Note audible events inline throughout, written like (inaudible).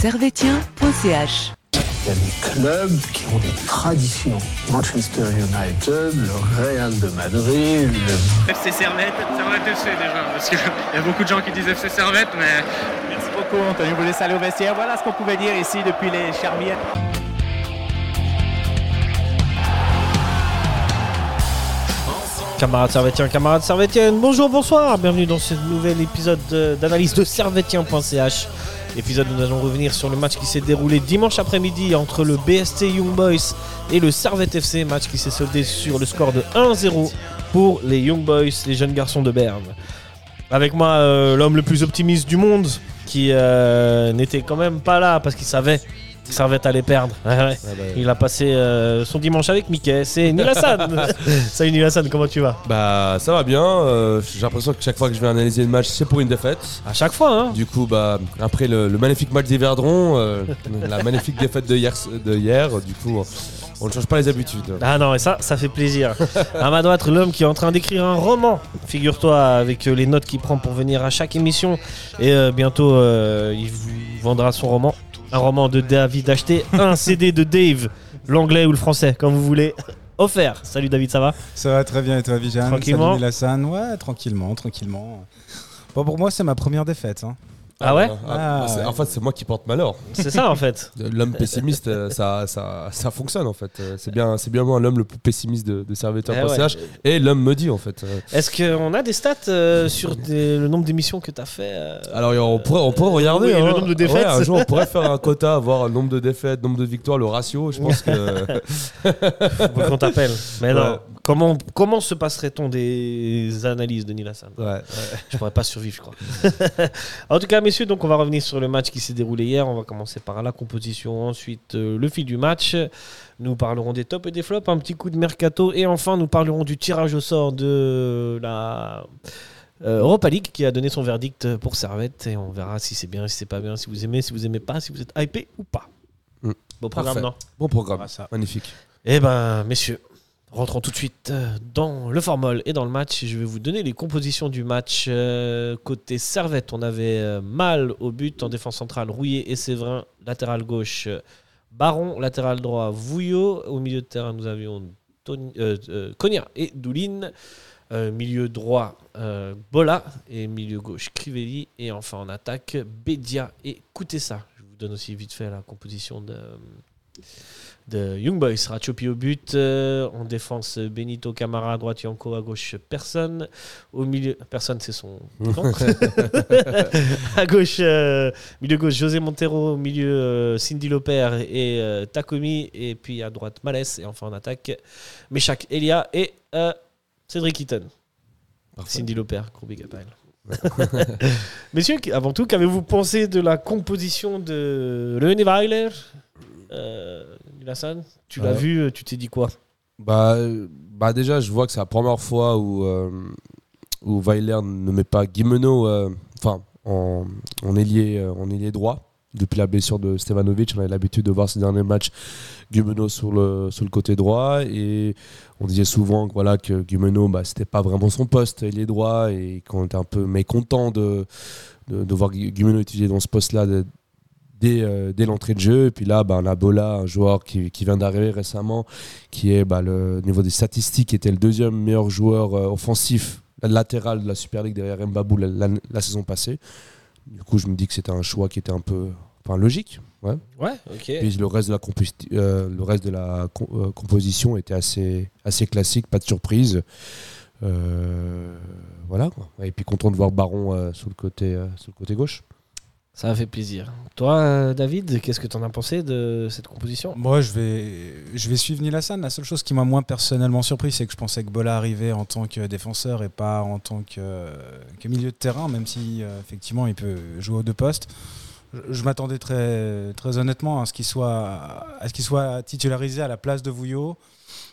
servetien.ch. Il y a des clubs qui ont des traditions. Manchester United, le Real de Madrid, le FC Servette, Servette FC déjà, parce qu'il y a beaucoup de gens qui disent FC Servette, mais Merci beaucoup, Anthony. Vous laissez aller au vestiaire. Voilà ce qu'on pouvait dire ici depuis les Charmières. Camarades servétiens, camarades servétiennes, bonjour, bonsoir, bienvenue dans ce nouvel épisode de- d'analyse de servetien.ch. Épisode où nous allons revenir sur le match qui s'est déroulé dimanche après-midi entre le BST Young Boys et le Servette FC, match qui s'est soldé sur le score de 1-0 pour les Young Boys, les jeunes garçons de Berne. Avec moi, euh, l'homme le plus optimiste du monde, qui euh, n'était quand même pas là parce qu'il savait Servette allait perdre. Ouais, ouais. Il a passé euh, son dimanche avec Mickey, c'est Nilassan. (laughs) Salut Nilassan, comment tu vas? Bah ça va bien, euh, j'ai l'impression que chaque fois que je vais analyser le match c'est pour une défaite. À chaque fois, hein Du coup bah après le, le magnifique match des Verdrons, euh, (laughs) la magnifique défaite de hier, de hier du coup on ne change pas les habitudes. Ah non, et ça, ça fait plaisir. (laughs) à ma droite, l'homme qui est en train d'écrire un roman, figure-toi, avec euh, les notes qu'il prend pour venir à chaque émission. Et bientôt, il vous vendra son roman. Un roman de David acheté, un (laughs) CD de Dave, l'anglais ou le français, comme vous voulez. Offert. Salut David, ça va Ça va très bien et toi, Vijan Tranquillement. Salut Lassan. Ouais, tranquillement, tranquillement. Bon, pour moi, c'est ma première défaite. hein. Ah ouais Ah, Ah, c'est- ouais. En fait c'est moi qui porte malheur. C'est ça en fait. (laughs) L'homme pessimiste euh, ça, ça, ça fonctionne en fait. Euh, C'est bien, c'est bien moi l'homme le plus pessimiste de, de Eh Serviteur.ch ouais. et l'homme me dit en fait. Euh, Est-ce qu'on a des stats euh, sur des- le nombre d'émissions que tu as fait euh, Alors on pourrait, on pourrait regarder oui, le hein. nombre de défaites. Ouais, un jour on pourrait faire un (laughs) quota, voir le nombre de défaites, nombre de victoires, le ratio. Je pense que (laughs) Faut qu'on t'appelle. Mais non. Ouais. Comment, comment se passerait-on des analyses de Nilassan ouais, Je pourrais pas survivre, je crois. en tout cas, messieurs, donc on va revenir sur le match qui s'est déroulé hier. On va commencer par la composition, ensuite euh, le fil du match. Nous parlerons des tops et des flops, un petit coup de mercato, et enfin nous parlerons du tirage au sort de la euh, Europa League qui a donné son verdict pour Servette, et on verra si c'est bien, si c'est pas bien, si vous aimez, si vous aimez pas, si vous êtes hypé ou pas. Mm. Beau programme, Parfait. non bon programme, Ah, ça. magnifique. eh ben, messieurs, rentrons tout de suite euh, dans le formol et dans le match. Je vais vous donner les compositions du match. Euh, côté Servette, on avait euh, Mal au but, en défense centrale, Rouillé et Séverin, latéral gauche, Baron, latéral droit, Vouillot. Au milieu de terrain, nous avions Tony- et Doulin. Euh, milieu droit, Bola. Et milieu gauche, Crivelli. Et enfin en attaque, Bedia et Koutessa. Je vous donne aussi vite fait la composition de, de Young Boys. Rachopi au but. euh, en défense, Benito Camara à droite, Yanko à gauche, personne. Au milieu, personne, c'est son (laughs) (laughs) à gauche, euh, milieu gauche, José Montero. Au milieu, euh, Cindy Loper et Takomi. Et puis à droite, Malès. Et enfin en attaque, Meshak Elia et Cédric Eaton. Parfait. Cindy Loper, gros big up. Messieurs, avant tout, qu'avez-vous pensé de la composition de René Weiler? Tu l'as Ouais. vu, tu t'es dit quoi? Bah, bah déjà, je vois que c'est la première fois où, euh, où Weiler ne met pas Guimeno euh, en, en, ailier, euh, en ailier droit. Depuis la blessure de Stevanovic, on avait l'habitude de voir ces derniers matchs Guimeno sur le, sur le côté droit. Et on disait souvent que, voilà, que Guimeno, bah, c'était pas vraiment son poste, ailier droit, et qu'on était un peu mécontent de, de, de voir Guimeno utilisé dans ce poste-là dès, euh, dès l'entrée de jeu. Et puis là, bah, on a Bola, un joueur qui, qui vient d'arriver récemment, qui est bah, le au niveau des statistiques était le deuxième meilleur joueur euh, offensif latéral de la Super League derrière Mbabou la, la- la saison passée. Du coup, je me dis que c'était un choix qui était un peu enfin, logique. Ouais. Ouais, ok. Puis le reste de la, euh, le reste de la com- euh, composition était assez, assez classique, pas de surprise. Euh, voilà. Et puis content de voir Baron euh, sur, le côté, euh, sur le côté gauche. Ça fait plaisir. Toi, euh, David, qu'est-ce que tu en as pensé de cette composition? Moi, je vais, je vais suivre Nilassan. La seule chose qui m'a moins personnellement surpris, c'est que je pensais que Bola arrivait en tant que défenseur et pas en tant que, milieu de terrain, même si euh, effectivement il peut jouer aux deux postes. Je, m'attendais très, très honnêtement à ce qu'il soit, à ce qu'il soit titularisé à la place de Vouillot.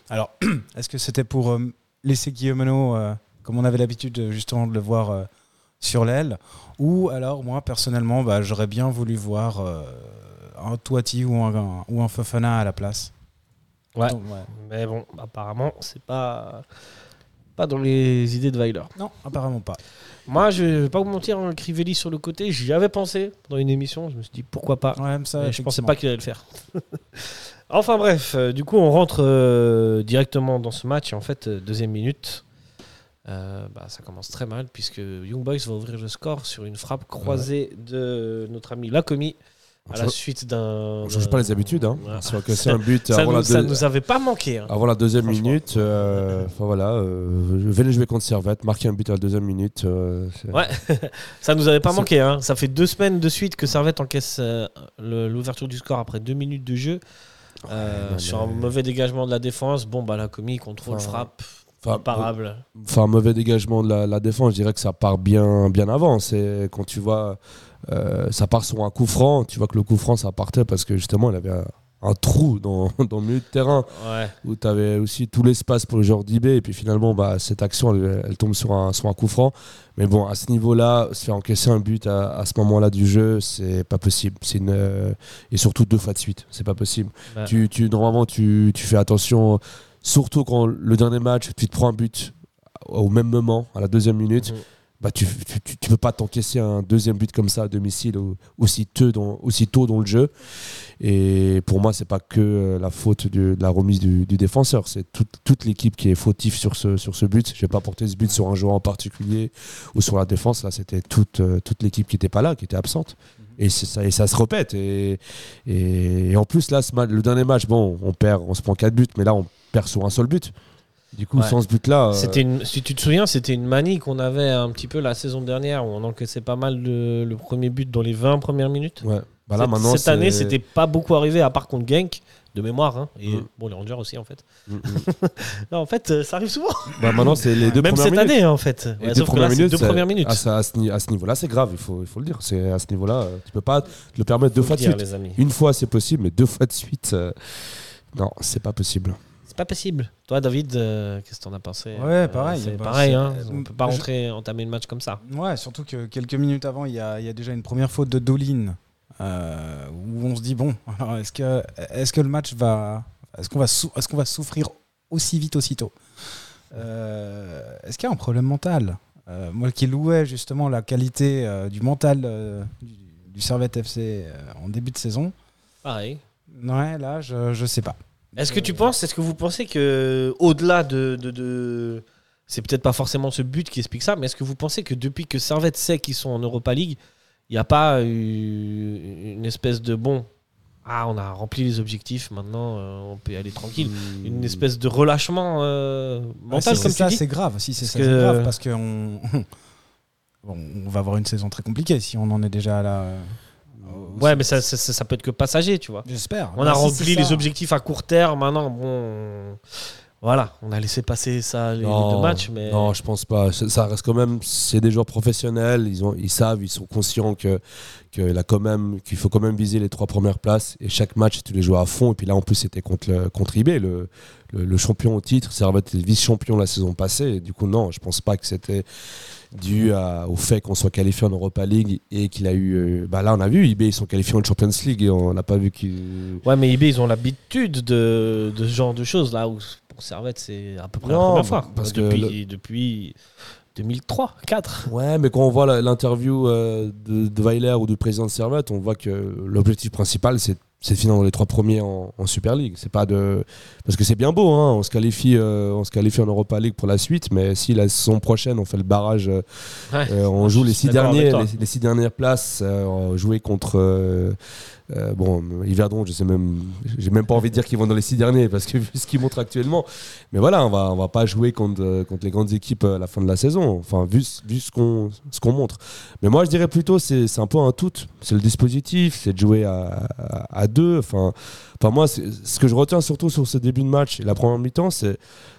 Alors, (clears throat) est-ce que c'était pour euh, laisser Guillemeno, euh, comme on avait l'habitude justement de le voir sur l'aile, ou alors moi personnellement, bah, j'aurais bien voulu voir euh, un Toiti ou un, ou un Fofana à la place. Ouais. Donc, ouais. Mais bon, apparemment, c'est pas pas dans les idées de Weiler. Non, apparemment pas. Moi, je vais pas vous mentir, hein, Crivelli sur le côté, j'y avais pensé dans une émission. Je me suis dit pourquoi pas. Ouais, ça, Mais je pensais pas qu'il allait le faire. (laughs) enfin bref, euh, du coup, on rentre euh, directement dans ce match. Et en fait, euh, deuxième minute, euh, bah, ça commence très mal puisque Young Boys va ouvrir le score sur une frappe croisée de notre ami Lacomi à la On suite d'un. ne change pas les habitudes. Hein. Ouais. C'est que c'est un but Ça, avant, nous, la ça deux- nous avait pas manqué. hein. avant la deuxième minute. euh, Enfin voilà, euh, venez jouer contre Servette, marquer un but à la deuxième minute. euh, Ouais. (laughs) Ça nous avait pas manqué. Hein. Ça fait deux semaines de suite que Servette encaisse euh, l'ouverture du score après deux minutes de jeu. Sur un mauvais dégagement de la défense, bon bah la commis contrôle Enfin, frappe enfin, imparable. Enfin, mauvais dégagement de la, la défense, je dirais que ça part bien, bien avant. C'est quand tu vois, euh, ça part sur un coup franc, tu vois que le coup franc, ça partait parce que justement, il avait un, un trou dans, (laughs) dans le milieu de terrain Ouais. où tu avais aussi tout l'espace pour le joueur d'IB. Et puis finalement, bah, cette action, elle, elle tombe sur un, sur un coup franc. Mais bon, à ce niveau-là, se faire encaisser un but à, à ce moment-là du jeu, c'est pas possible. C'est une, euh, et surtout deux fois de suite, c'est pas possible. Ouais. Tu, tu, normalement, tu, tu fais attention, surtout quand le dernier match, tu te prends un but au même moment, à la deuxième minute. Mhm. Bah, tu, tu, tu- tu peux pas t'encaisser un deuxième but comme ça à domicile au- aussi, tôt dans, aussi tôt dans le jeu. Et pour moi, c'est pas que euh, la faute de la remise du, du défenseur, c'est toute, toute l'équipe qui est fautive sur ce, sur ce but. Je vais pas porter ce but sur un joueur en particulier ou sur la défense. Là, c'était toute, euh, toute l'équipe qui était pas là, qui était absente. Et, c'est ça, et ça se répète. Et, et, et en plus, là, ce le dernier match, bon, on perd, on se prend 4 buts, mais là, on perd sur un seul but. Du coup, Ouais. sans ce but-là. euh, une, si tu te souviens, c'était une manie qu'on avait un petit peu la saison dernière où on encaissait pas mal le, le premier but dans les 20 premières minutes. ouais. Bah là, cette maintenant, cette année, c'était pas beaucoup arrivé à part contre Genk de mémoire hein, et Mm. bon les Rangers aussi en fait. Mm, mm. (laughs) Non, en fait, euh, ça arrive souvent. Bah, maintenant, c'est les deux Même premières cette minutes. année en fait. Les Ouais, deux sauf que premières là, minutes, deux c'est- premières minutes. À, ce- à ce, ni- à ce niveau-là, c'est grave, il faut, il faut le dire. C'est à ce niveau-là, euh, tu peux pas te le permettre deux fois de suite. les amis. Une fois, c'est possible, mais deux fois de suite, euh, non, c'est pas possible. C'est pas possible. Toi, David, euh, qu'est-ce que t'en as pensé Ouais, pareil. C'est Bah, pareil. Hein. euh, On peut pas je- rentrer, entamer le match comme ça. Ouais, surtout que quelques minutes avant, il y a, il y a déjà une première faute de Dolin euh, où on se dit bon, (laughs) alors est-ce que, est que le match va, est-ce qu'on va, est-ce qu'on va souffrir aussi vite aussitôt? Euh, Est-ce qu'il y a un problème mental? Euh, Moi qui louais justement la qualité euh, du mental euh, du, du Servette FC euh, en début de saison, Pareil. ouais, là, je, je sais pas. Est-ce que tu Euh, penses, est-ce que vous pensez que au-delà de, de, de- c'est peut-être pas forcément ce but qui explique ça, mais est-ce que vous pensez que depuis que Servette sait qu'ils sont en Europa League, il n'y a pas eu une espèce de bon, ah on a rempli les objectifs, maintenant euh, on peut y aller tranquille, une espèce de relâchement euh, mental si comme ça, c'est grave. Si c'est ça, que- c'est grave parce que on, (laughs) bon, on va avoir une saison très compliquée si on en est déjà là. Au- Ouais, mais ça, ça, peut être que passager, tu vois. J'espère. On Bah, a rempli les objectifs à court terme, maintenant bon, voilà, on a laissé passer ça les, les deux matchs, mais non, je pense pas. Ça reste quand même, c'est des joueurs professionnels. Ils ont, ils savent, ils sont conscients que quand même, qu'il faut quand même viser les trois premières places. Et chaque match, tu les joues à fond. Et puis là, en plus, c'était contre le, contre IB, le, le, le champion au titre. Servette était vice-champion la saison passée. Et du coup, non, je pense pas que c'était dû à- au fait qu'on soit qualifié en Europa League et qu'il a eu. euh, bah là, on a vu IB, ils sont qualifiés en Champions League et on n'a pas vu qu'ils. Ouais, mais IB, ils ont l'habitude de, de ce genre de choses là où pour Servette, c'est à peu près la Non, première fois. parce que depuis, depuis 2003, 4. Ouais, mais quand on voit la- l'interview euh, de, de Weiler ou du président de Servette, on voit que l'objectif principal, c'est c'est de finir dans les trois premiers en, en Super League. C'est pas de parce que c'est bien beau, hein, on se qualifie, euh, on se qualifie en Europa League pour la suite, mais si la saison prochaine on fait le barrage, euh, euh, on joue les six derniers, les, les six dernières places, jouer contre euh, bon Yverdon, je sais même, j'ai même pas envie de dire qu'ils vont dans les six derniers parce que (laughs) vu ce qu'ils montrent actuellement, mais voilà, on va on va pas jouer contre euh, contre les grandes équipes à la fin de la saison. Enfin vu vu ce qu'on ce qu'on montre. Mais moi je dirais plutôt c'est c'est un peu un tout. C'est le dispositif, c'est de jouer à, à, deux. Enfin enfin moi ce que je retiens surtout sur ce début de match et la première mi-temps c'est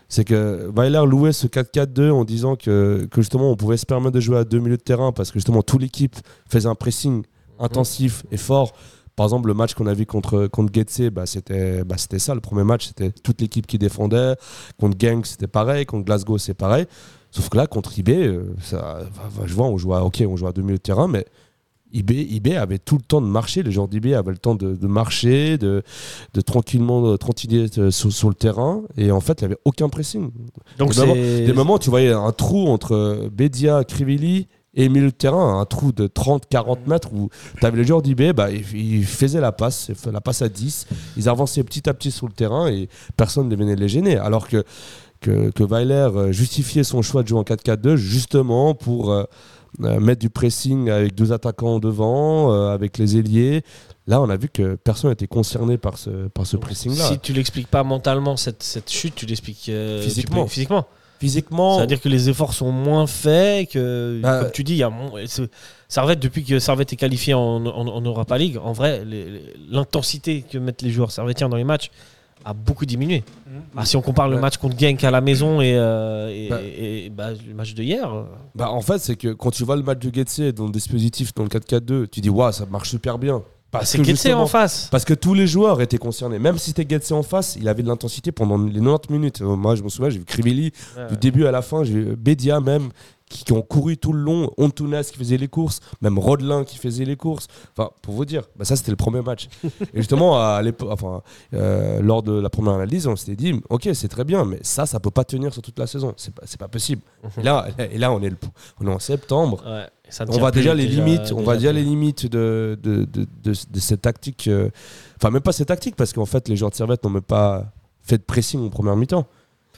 c'est que Weiler louait ce 4-4-2 en disant que, que justement on pouvait se permettre de jouer à deux milieux de terrain parce que justement toute l'équipe faisait un pressing intensif et fort. Par exemple, le match qu'on a vu contre, contre Getse, bah, c'était bah, c'était ça. Le premier match, c'était toute l'équipe qui défendait. Contre Genk, c'était pareil. Contre Glasgow, c'est pareil. Sauf que là, contre IB, euh, ça, je vois, on joue à, ok, on joue à deux milieux de terrain, mais IB, IB avait tout le temps de marcher. Les joueurs d'IB avaient le temps de, de marcher, de, de tranquillement de tranquiller euh, sur, sur le terrain. Et en fait, il n'y avait aucun pressing. Donc Des moments- Des moments, tu voyais un trou entre euh, Bedia, Crivelli Et milieu de terrain, un trou de 30-40 mètres où tu avais les joueurs d'IB, bah, ils, faisaient la passe, la passe à 10. Ils avançaient petit à petit sur le terrain et personne ne venait les gêner. Alors que, que, que Weiler euh, justifiait son choix de jouer en 4-4-2 justement pour euh, euh, mettre du pressing avec deux attaquants devant, euh, avec les ailiers. Là, on a vu que personne n'était concerné par ce, par ce pressing-là. Si tu l'expliques pas mentalement, cette, cette chute, tu l'expliques euh, tu Physiquement. peux- physiquement. Physiquement, C'est-à-dire que les efforts sont moins faits, que, Bah, comme tu dis, il y a Servette, depuis que Servette est qualifié en, en, en Europa League, en vrai, l'intensité que mettent les joueurs servettiens dans les matchs a beaucoup diminué. Ah, si on compare le Ouais. match contre Genk à la maison et, euh, et, Bah. et- et, bah, le match de hier, euh, Bah, en fait, c'est que quand tu vois le match de Getse dans le dispositif, dans le 4-4-2, tu dis, waouh, ça marche super bien. Parce que Getse justement- en face. Parce que tous les joueurs étaient concernés. Même si c'était Getse en face, il avait de l'intensité pendant les 90 minutes. Euh, Moi, je me souviens, j'ai vu Crivelli Ouais. du début à la fin. J'ai vu Bédia même, qui, ont couru tout le long. Ontunas qui faisait les courses. Même Rodelin qui faisait les courses. Enfin, pour vous dire, bah, ça, c'était le premier match. (laughs) Et justement, à l'époque, enfin, euh, lors de la première analyse, on s'était dit, ok, c'est très bien, mais ça, ça peut pas tenir sur toute la saison. C'est pas, c'est pas possible. Et là, et là on, est le, on est en septembre. Ouais, ça On plus, déjà les limites, on voit déjà les limites de, de, de, de- de cette tactique. euh, Enfin, même pas cette tactique, parce qu'en fait, les joueurs de Servette n'ont même pas fait de pressing en première mi-temps.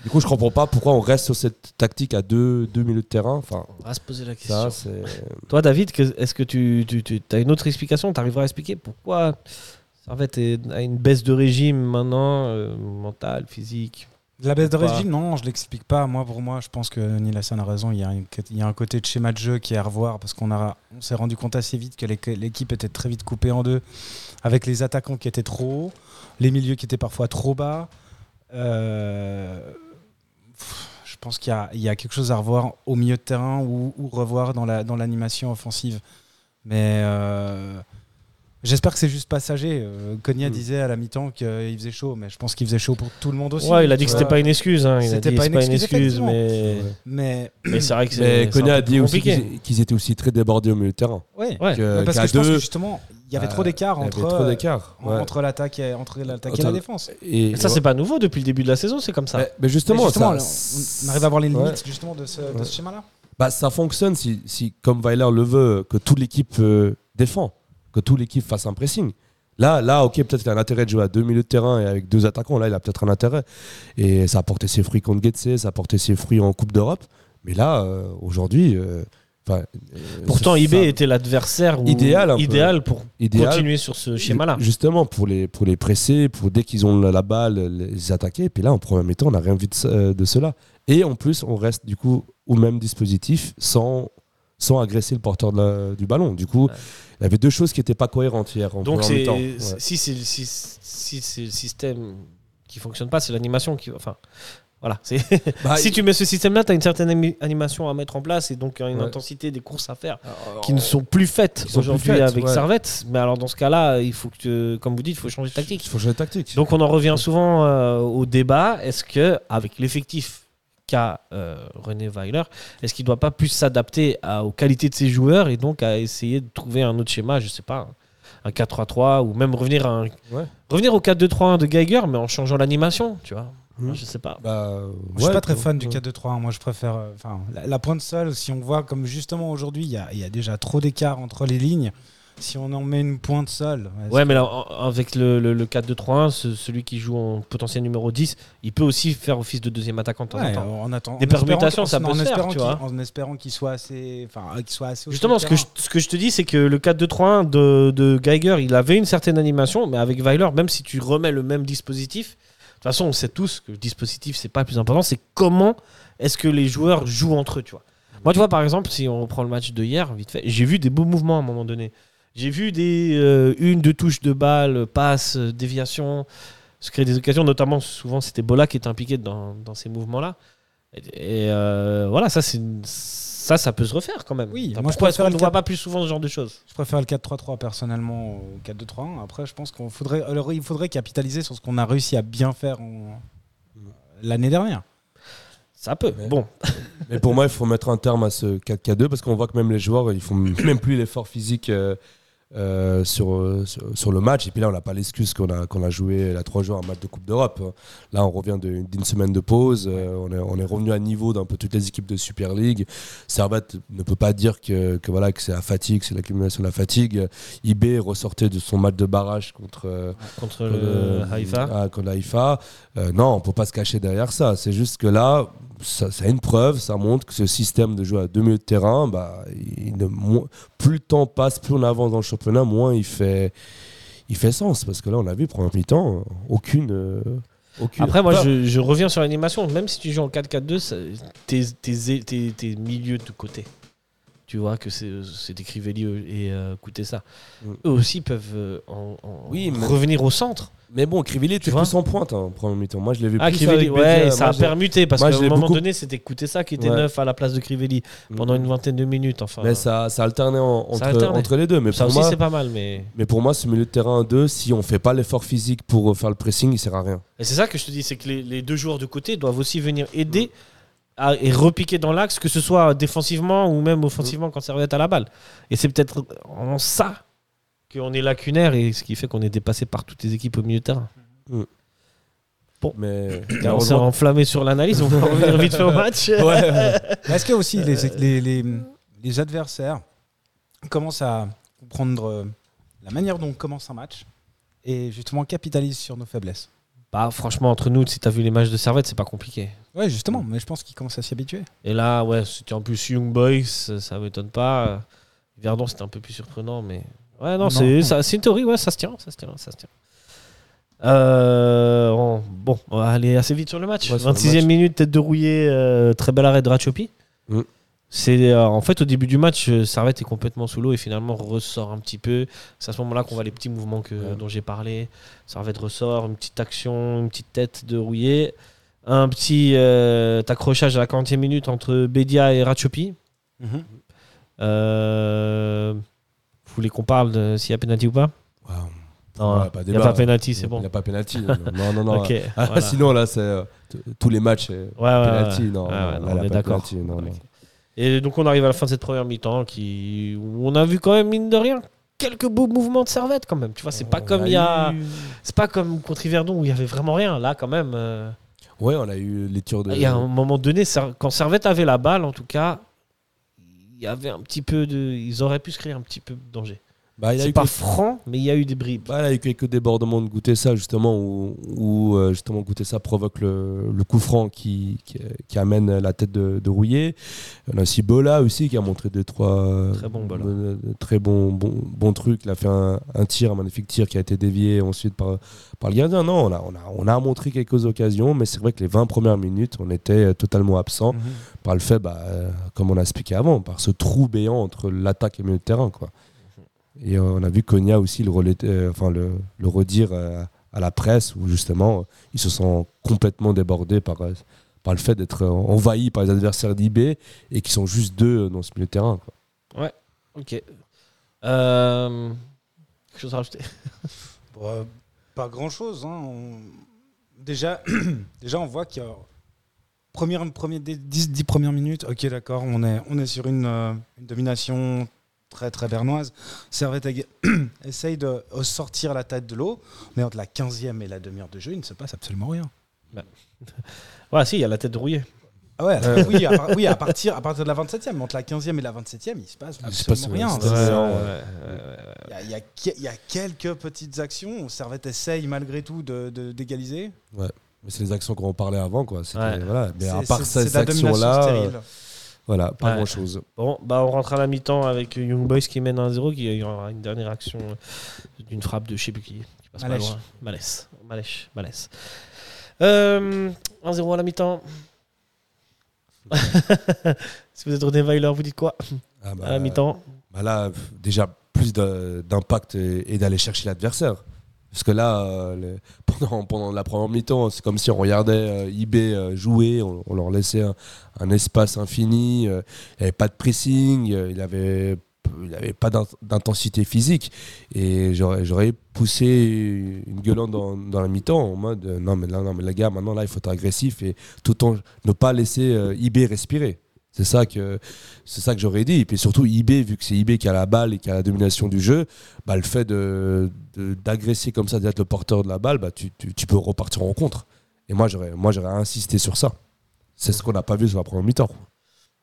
Du coup, je comprends pas pourquoi on reste sur cette tactique à deux, deux milieux de terrain. Enfin, On va se poser la question. ça. Toi, David, est-ce que tu, tu, as une autre explication? Tu arriveras à expliquer pourquoi Servette est- a une baisse de régime maintenant, euh, mentale, physique? La baisse de régime, non, je l'explique pas. Moi, pour moi, je pense que Neil Hassan a raison. Il y a, une- il y a un côté de schéma de jeu qui est à revoir parce qu'on a, on s'est rendu compte assez vite que l'équ- l'équipe était très vite coupée en deux, avec les attaquants qui étaient trop hauts, les milieux qui étaient parfois trop bas. Euh, je pense qu'il y a, il y a quelque chose à revoir au milieu de terrain ou, ou revoir dans la dans l'animation offensive. Mais euh, J'espère que c'est juste passager. Euh, Konya Mm. disait à la mi-temps qu'il faisait chaud, mais je pense qu'il faisait chaud pour tout le monde aussi. Ouais, il a dit que c'était pas une excuse. Hein. C'était pas une pas une excuse, mais, Mais, mais c'est vrai que c'est. Mais c'est Konya a dit aussi qu'ils étaient aussi très débordés au milieu de terrain. ouais. Ouais. Que- parce que je pense deux, que justement, il y avait euh, trop d'écart il y avait entre, trop d'écart. euh, ouais. entre l'attaque et, entre l'attaque et Attends, la défense. Et, Et ça, c'est pas nouveau depuis le début de la saison, c'est comme ça. Mais, mais justement, Mais justement, ça- on on arrive à voir les limites Ouais. justement de ce, schéma-là. Bah, ça fonctionne si, si, comme Weiler le veut, que toute l'équipe euh, défend, que toute l'équipe fasse un pressing. Là, là ok, peut-être qu'il a un intérêt de jouer à deux milieux de terrain et avec deux attaquants. Là, il a peut-être un intérêt. Et ça a porté ses fruits contre Getse, ça a porté ses fruits en Coupe d'Europe. Mais là, euh, aujourd'hui. euh, enfin, euh, Pourtant, enfin, était l'adversaire Idéal, pour idéal, continuer sur ce schéma-là. Justement, pour les, pour les presser, pour dès qu'ils ont la, la balle, les attaquer. Et puis là, en première mi-temps, on n'a rien vu de, ce- de cela. Et en plus, on reste du coup au même dispositif sans, sans agresser le porteur la- du ballon. Du coup, Ouais. il y avait deux choses qui n'étaient pas cohérentes hier. En Donc, première c'est mi-temps. Ouais. si c'est si, si c'est le système qui fonctionne pas, c'est l'animation qui. Enfin, voilà. c'est Bah, (laughs) si tu mets ce système-là, tu as une certaine animation à mettre en place et donc une Ouais. intensité des courses à faire qui ne sont plus faites plus aujourd'hui faites, avec ouais. Servette. Mais alors, dans ce cas-là, il faut que, comme vous dites, il faut changer de tactique. Il faut changer de tactique. Donc on en revient souvent euh, au débat. Est-ce que avec l'effectif qu'a euh, René Weiler, est-ce qu'il ne doit pas plus s'adapter à- aux qualités de ses joueurs et donc à essayer de trouver un autre schéma, je sais pas, un 4-3-3 ou même revenir à un- Ouais. revenir au 4-2-3-1 de Geiger mais en changeant l'animation, tu vois. Moi, je sais pas. Bah, je suis ouais, pas très fan du Ouais. 4-2-3. Moi, je préfère. euh, Enfin, la, la pointe seule, si on voit comme justement aujourd'hui, il y a, y a déjà trop d'écart entre les lignes. Si on en met une pointe seule. Ouais, mais là, en- avec le, le- le 4-2-3-1, ce- celui qui joue en potentiel numéro 10, il peut aussi faire office de deuxième attaquant de temps Ouais, en temps. en attend- Des en espérant permutations, qu'il- ça peut en se faire, tu vois. En espérant qu'il soit assez. Enfin, qu'il soit assez. Justement, ce que, je, ce que je te dis, c'est que le 4-2-3-1 de, de Geiger, il avait une certaine animation, mais avec Weiler, même si tu remets le même dispositif, toute façon, on sait tous que le dispositif, c'est pas le plus important, c'est comment est-ce que les joueurs jouent entre eux, tu vois. Moi, tu vois, par exemple, si on reprend le match de hier, vite fait, j'ai vu des beaux mouvements à un moment donné. J'ai vu des euh, une, deux touches de balle, passes, euh, déviations, se créer des occasions, notamment souvent c'était Bola qui était impliqué dans, dans ces mouvements-là. Et, euh, voilà, ça, c'est ça, ça peut se refaire quand même. Oui, moi, je pourquoi est-ce qu'on ne voit pas plus souvent ce genre de choses Je préfère le 4-3-3 personnellement au 4-2-3-1. Après, je pense qu'on faudrait, alors, il faudrait capitaliser sur ce qu'on a réussi à bien faire en- l'année dernière. Ça peut. Mais- Bon, Mais pour moi, il faut mettre un terme à ce 4K2 parce qu'on voit que même les joueurs, ils font même plus l'effort physique euh, euh, sur, le match. Et puis là, on n'a pas l'excuse qu'on a, qu'on a joué là trois jours un match de Coupe d'Europe. Là, on revient d'une semaine de pause. euh, on, est, on est revenu à niveau d'un peu toutes les équipes de Super League. Servette ne peut pas dire que, que voilà, que c'est la fatigue, c'est l'accumulation de la fatigue. IB ressortait de son match de barrage contre, euh, Contre le Haïfa. ah, contre Haïfa. Non, on peut pas se cacher derrière ça. C'est juste que là, ça, ça a une preuve, ça montre que ce système de jeu à deux milieux de terrain, bah, il ne, mo- plus le temps passe, plus on avance dans le championnat, moins il fait, il fait sens. Parce que là, on a vu, première mi-temps, aucune. euh, aucune Après, moi, je, je reviens sur l'animation. Même si tu joues en 4-4-2, ça- tes, tes, tes, de côté. Tu vois que c'est des Crivelli et euh, ça. Mm. Eux aussi peuvent euh, en, en- Oui, mais- revenir au centre. Mais bon, Crivelli était plus en pointe en première mi-temps. Moi, je l'ai vu Ah, plus Crivelli, avec ouais, ça Moi, a permuté parce qu'à un moment beaucoup- donné, c'était ça qui était Ouais. neuf à la place de Crivelli pendant une vingtaine de minutes. Enfin, Mais ça, ça alternait en- Ça entre, alternait. entre les deux. Mais ça pour aussi, c'est pas mal. Mais mais pour moi, ce milieu de terrain 2, si on fait pas l'effort physique pour faire le pressing, il sert à rien. Et c'est ça que je te dis, c'est que les, les deux joueurs de côté doivent aussi venir aider à- et repiquer dans l'axe, que ce soit défensivement ou même offensivement quand Servette à la balle. Et c'est peut-être en ça qu'on est lacunaire et ce qui fait qu'on est dépassé par toutes les équipes au milieu de terrain. Mais Car on s'est enflammé sur l'analyse, on va (laughs) revenir vite fait au match. Mais Est-ce que aussi les, les, les, les adversaires commencent à comprendre euh, la manière dont on commence un match et justement capitalisent sur nos faiblesses? Bah, franchement, entre nous, si t'as vu les matchs de Servette, c'est pas compliqué. Ouais, justement, mais je pense qu'ils commencent à s'y habituer. Et là, ouais, c'était en plus Young Boys, ça, ça m'étonne pas. Verdon, c'était un peu plus surprenant, mais. Ouais, non, c'est ça- c'est une théorie, ouais, ça se tient, ça se tient, ça se tient. Euh, on- bon, on va aller assez vite sur le match. Ouais, sur le 26e match. minute, tête de rouillé, euh, très bel arrêt de Ratchopi. Mm. C'est euh, en fait au début du match, Servette est complètement sous l'eau et finalement ressort un petit peu. C'est à ce moment-là qu'on voit les petits mouvements que, Ouais. dont j'ai parlé. Servette ressort, une petite action, une petite tête de rouillé, un petit accrochage à la 40e minute entre Bedia et Ratchopi. Euh, vous voulez qu'on parle de s'il y a penalty ou pas Wow. Non, Ouais, il pas n'y a pas penalty, c'est Il bon. n'y a pas (laughs) penalty. non, non, non. Ok, Ah, voilà. (laughs) Sinon, là, c'est euh, tous les matchs. euh, Ouais, ouais, ouais. non, Ouais, non, ouais, il on est d'accord. Et donc on arrive à la fin de cette première mi-temps qui on a vu quand même mine de rien quelques beaux mouvements de servette quand même. Tu vois, c'est pas comme il y a c'est pas comme contre Yverdon où il y avait vraiment rien. Là quand même euh, Ouais, on a eu les tirs de. il y a un moment donné quand Servette avait la balle en tout cas il y avait un petit peu de ils auraient pu se créer un petit peu de danger. Bah, C'est pas quelques- franc mais il y a eu des bribes. Bah, il y a eu quelques débordements de goûter ça justement où, où, euh, justement goûter ça provoque le, le coup franc qui, qui, qui amène la tête de, de Rouillé. On a aussi Bola aussi qui a montré deux trois Très bon Bola. euh, très bons bon, bon trucs. Il a fait un, un tir, un magnifique tir qui a été dévié ensuite par, par le gardien. Non, on a, on, a, on a montré quelques occasions, mais c'est vrai que les 20 premières minutes, on était euh, totalement absent par le fait, bah, euh, comme on a expliqué avant, par ce trou béant entre l'attaque et le milieu de terrain. Quoi. Et euh, on a vu Konya aussi le, relais- euh, enfin, le, le redire euh, à la presse, où justement, ils se sont complètement débordés par, euh, par le fait d'être envahis par les adversaires d'IB et qui sont juste deux dans ce milieu de terrain. Quoi. OK. Euh, quelque chose à rajouter? (laughs) Bon, euh, pas grand chose. Déjà, (clears throat) déjà, on voit qu'il y a première, première, des 10, 10 premières minutes. Ok, d'accord, on est, on est sur une, une domination très très bernoise. Servette (clears throat) essaye de sortir la tête de l'eau, mais entre la 15e et la demi-heure de jeu, il ne se passe absolument rien. (laughs) Ouais, si, il y a la tête de rouillé. Ah ouais, oui, à, par- oui, à partir, à partir de la 27e, mais entre la 15e et la 27e, il se passe il se passe absolument rien. Ouais, Il y a- il y, quelques petites actions. Servette essaye malgré tout de- de- d'égaliser. Mais c'est les actions qu'on parlait avant. Quoi. Ouais. Voilà. Mais à C'est- part ces actions-là, euh, voilà, pas Ouais. grand-chose. Bon, bah on rentre à la mi-temps avec Young Boys qui mène 1-0, qui y aura une dernière action euh, d'une frappe de je sais plus qui, qui passe Malèche. pas loin. Malès. Malèche. Malès. Euh, 1-0 à la mi-temps. (laughs) si vous êtes René Weiler, vous dites quoi? Ah, bah, à la mi-temps bah là, déjà, plus d'impact et d'aller chercher l'adversaire. Parce que là, euh, (laughs) pendant, la première mi-temps, c'est comme si on regardait euh, euh, jouer, on, leur laissait un, espace infini, euh, il n'y avait pas de pressing, il n'y avait, pas d'in- d'intensité physique. Et j'aurais poussé une gueulante dans, dans la mi-temps en mode non, mais là, non, mais les gars, maintenant là, il faut être agressif et tout en ne pas laisser IB respirer. C'est ça que c'est ça que j'aurais dit. Et puis surtout IB, vu que c'est IB qui a la balle et qui a la domination du jeu, bah, le fait de de- d'agresser comme ça, d'être le porteur de la balle, bah, tu, tu- tu peux repartir en contre. Et moi j'aurais moi j'aurais insisté sur ça. C'est ce qu'on n'a pas vu sur la première mi-temps.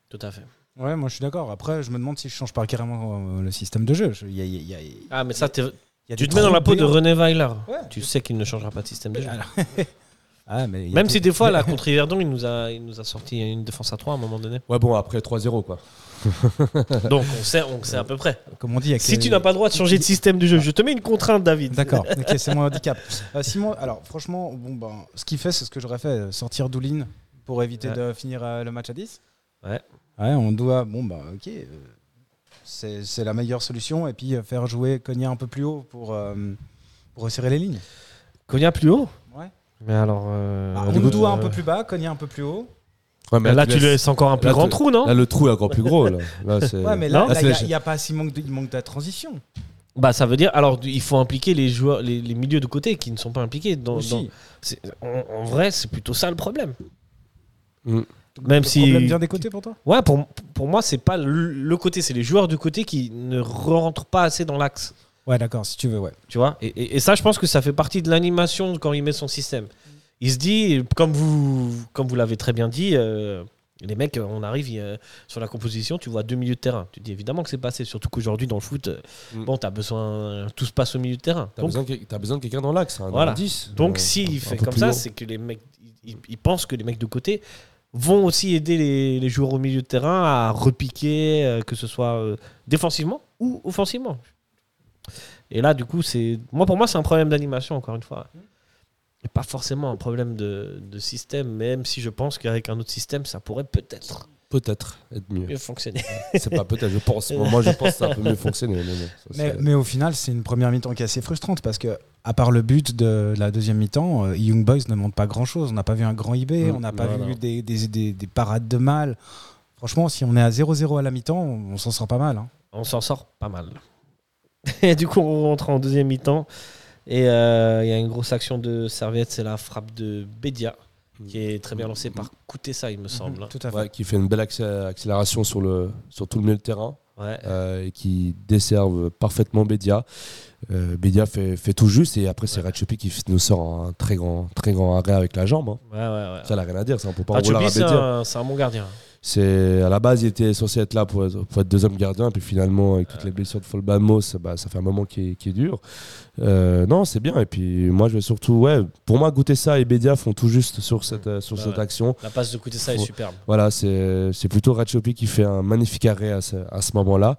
Tout à fait. Ouais, moi je suis d'accord. Après, je me demande si je change pas carrément euh, le système de jeu. Je- il y a- il y a- il y a- il Ah, mais ça, t'es- y a tu te mets dans la peau de. René Weiler. Ouais. Tu sais qu'il ne changera pas de système de jeu. (laughs) Ah, mais Même si des fois, là, contre Yverdon, il nous a, il nous a sorti une défense à 3 à un moment donné. Ouais bon après 3-0 quoi. (laughs) Donc, on sait, on sait à peu près. Comme on dit, Si les- tu n'as pas le droit de changer de système de jeu, je te mets une contrainte, David. D'accord, ok, c'est mon (laughs) handicap. Euh, Simon, alors franchement, bon, ben, ce qu'il fait, c'est ce que j'aurais fait, euh, sortir Doulin pour éviter Ouais. de finir euh, le match à 10. Ouais. Ouais, on doit, bon, bah ok, euh, c'est c'est la meilleure solution. Et puis euh, faire jouer Cogna un peu plus haut pour, euh, pour resserrer les lignes. Cogna plus haut? Mais alors. euh, Bah, on doit un euh, peu plus bas, Cogna un peu plus haut. Ouais, mais là, tu laisses encore un plus là, grand tu- trou, non Là le trou est encore plus gros là. (laughs) Ouais, mais là, il c'est n'y a, pas si manque de, il manque de la transition. Bah, ça veut dire. Alors, il faut impliquer les joueurs, les, les milieux de côté qui ne sont pas impliqués. Dans, Aussi. dans- en, en vrai, c'est plutôt ça le problème. Mm. Même le si. problème vient des côtés pour toi Ouais, pour, pour moi, c'est pas le, le côté, c'est les joueurs du côté qui ne rentrent pas assez dans l'axe. Ouais, d'accord, si tu veux, ouais. Tu vois et, et- et ça, je pense que ça fait partie de l'animation quand il met son système. Il se dit, comme vous, comme vous l'avez très bien dit, euh, les mecs, on arrive sur la composition, tu vois deux milieux de terrain. Tu te dis évidemment que c'est passé, surtout qu'aujourd'hui dans le foot, euh, Mm. bon, t'as besoin, tout se passe au milieu de terrain. T'as besoin, t'as besoin de quelqu'un dans l'axe, un Voilà. 10. donc Euh, s'il fait comme ça, c'est que les mecs, ils, ils- ils pensent que les mecs de côté vont aussi aider les, les joueurs au milieu de terrain à repiquer, euh, que ce soit euh, défensivement ou offensivement. Et là, du coup, c'est moi pour moi, c'est un problème d'animation encore une fois. Et pas forcément un problème de, de système, même si je pense qu'avec un autre système, ça pourrait peut-être peut-être être mieux. mieux fonctionner. C'est pas peut-être, je pense. Moi, je pense que ça peut mieux fonctionner. Mais, ça, Mais, au final, c'est une première mi-temps qui est assez frustrante parce que, à part le but de la deuxième mi-temps, euh, Young Boys ne montre pas grand-chose. On n'a pas vu un grand IB, on n'a pas voilà. vu des, des- des- des parades de mal. Franchement, si on est à 0-0 à la mi-temps, on, on s'en sort pas mal. hein. On s'en sort pas mal. Et du coup, on rentre en deuxième mi-temps. Et euh, il y a une grosse action de serviette, c'est la frappe de Bédia, qui est très bien lancée par Koutessa, il me semble. Tout à fait. Ouais, qui fait une belle accé- accélération sur, le, sur tout le milieu de terrain Ouais. euh, et qui desserve parfaitement Bédia. Euh, Bédia fait, fait tout juste et après c'est Ratchopi qui nous sort un très grand, très grand arrêt avec la jambe. hein. Ouais, ouais, ouais. Ça n'a rien à dire, ça on peut pas en vouloir à Chopi, c'est Bédia. un, c'est un bon gardien. C'est à la base il était censé être là pour être, pour être deuxième gardien, puis finalement avec toutes les blessures de Folbamos, bah, ça fait un moment qui est, qui est dur. Euh, non, c'est bien. Et puis moi je vais surtout, ouais, pour moi goûter ça et Bédia font tout juste sur cette, euh, sur cette ouais. action. La passe de Koutessa est Faut- superbe. Voilà, c'est c'est plutôt Ratchopi qui fait un magnifique arrêt à ce, à ce moment-là.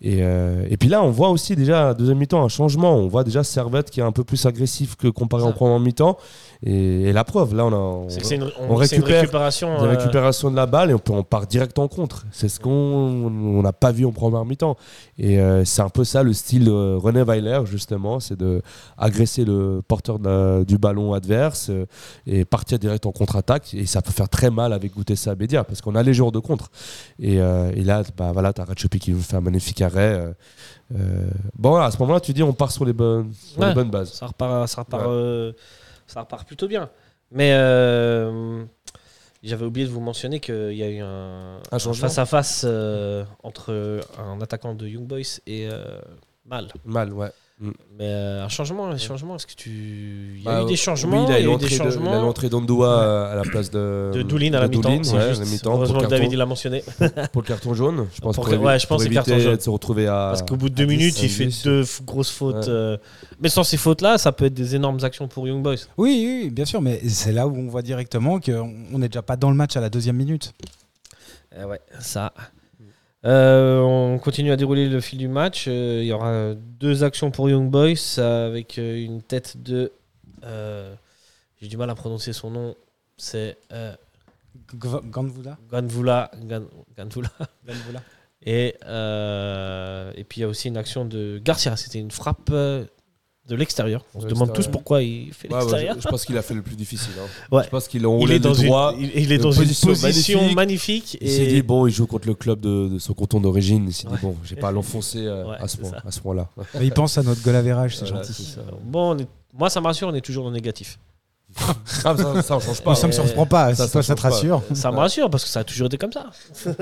Et, euh, et puis là, on voit aussi déjà, deuxième mi-temps, un changement. On voit déjà Servette qui est un peu plus agressif que comparé Ça. en première mi-temps. Et, et la preuve, là, on a on- C'est une, on on- c'est une récupère récupération. euh, récupération de la balle et on, peut, on part direct en contre. C'est ce qu'on on n'a pas vu en première mi-temps. Et euh, c'est un peu ça le style euh, René Weiler, justement, c'est de agresser le porteur la- du ballon adverse euh, et partir direct en contre-attaque. Et ça peut faire très mal avec Goutessa Bédia parce qu'on a les joueurs de contre. Et, et là, bah, voilà, tu as Ratchopi qui nous fait un magnifique arrêt. bon, à ce moment-là, tu dis on part sur les bonnes, sur les bonnes bases. Ça repart, ça repart, Ouais. Ça repart plutôt bien. Mais euh, j'avais oublié de vous mentionner qu'il y a eu un, face-à-face euh, entre un attaquant de Young Boys et euh, Mal. Mal, ouais. Mais euh, un changement, un changement, est-ce que tu. Il y a Bah, eu des changements, oui, il a il y a eu des de- il a changements. l'entrée d'Ondoua euh, à la place de, de Doulin à la mi-temps. Heureusement que David il carton, l'a mentionné. (laughs) pour le carton jaune, je pense. Pour- Pour, ouais, je pense pour c'est carton éviter jaune. de se retrouver à. Parce qu'au bout de deux minutes, il fait deux grosses fautes. Ouais. euh, Mais sans ces fautes-là, ça peut être des énormes actions pour Young Boys. Oui, oui, bien sûr, mais c'est là où on voit directement qu'on n'est déjà pas dans le match à la deuxième minute. Eh ouais, ça. Euh, on continue à dérouler le fil du match. Euh, Il y aura deux actions pour Young Boys avec euh, une tête de. euh, J'ai du mal à prononcer son nom. C'est Ganvula. Gan- Ganvula. Gandvula. Et, et puis il y a aussi une action de Garcia. C'était une frappe de l'extérieur. On se De demande tous pourquoi il fait Ouais, ouais, l'extérieur. je, je pense qu'il a fait le plus difficile. hein. Ouais. Je pense qu'il a il est dans, droit. une, il, il est dans une position magnifique. magnifique. et Il s'est dit, bon, il joue contre le club de, de son canton d'origine. Il s'est Ouais. dit, bon, j'ai pas à l'enfoncer euh, Ouais, à ce point- point-là. Mais il pense à notre goal c'est Voilà, gentil. Bon, on est- moi ça me rassure, on est toujours dans le négatif. Ah, (laughs) ça, ça, on change pas. Ça me surprend pas, ça, ça ça te rassure. Ça me rassure parce que ça a toujours été comme ça. (laughs)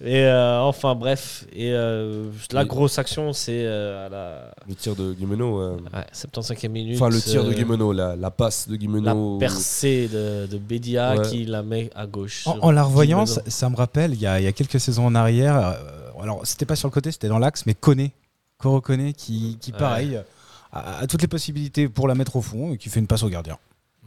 Et euh, enfin, bref. Et euh, la grosse action, c'est euh, à la Le tir de Guimeno. euh, ouais, 75e minute. Enfin, le tir de Guimeno, la, la passe de La Guimeno. percée de, de Bédia Ouais. qui la met à gauche. En, la revoyant, ça, ça me rappelle, il y, a, il y a quelques saisons en arrière, euh, alors c'était pas sur le côté, c'était dans l'axe, mais Koné, Koro Koné, qui, qui Ouais. pareil, a, a toutes les possibilités pour la mettre au fond et qui fait une passe au gardien.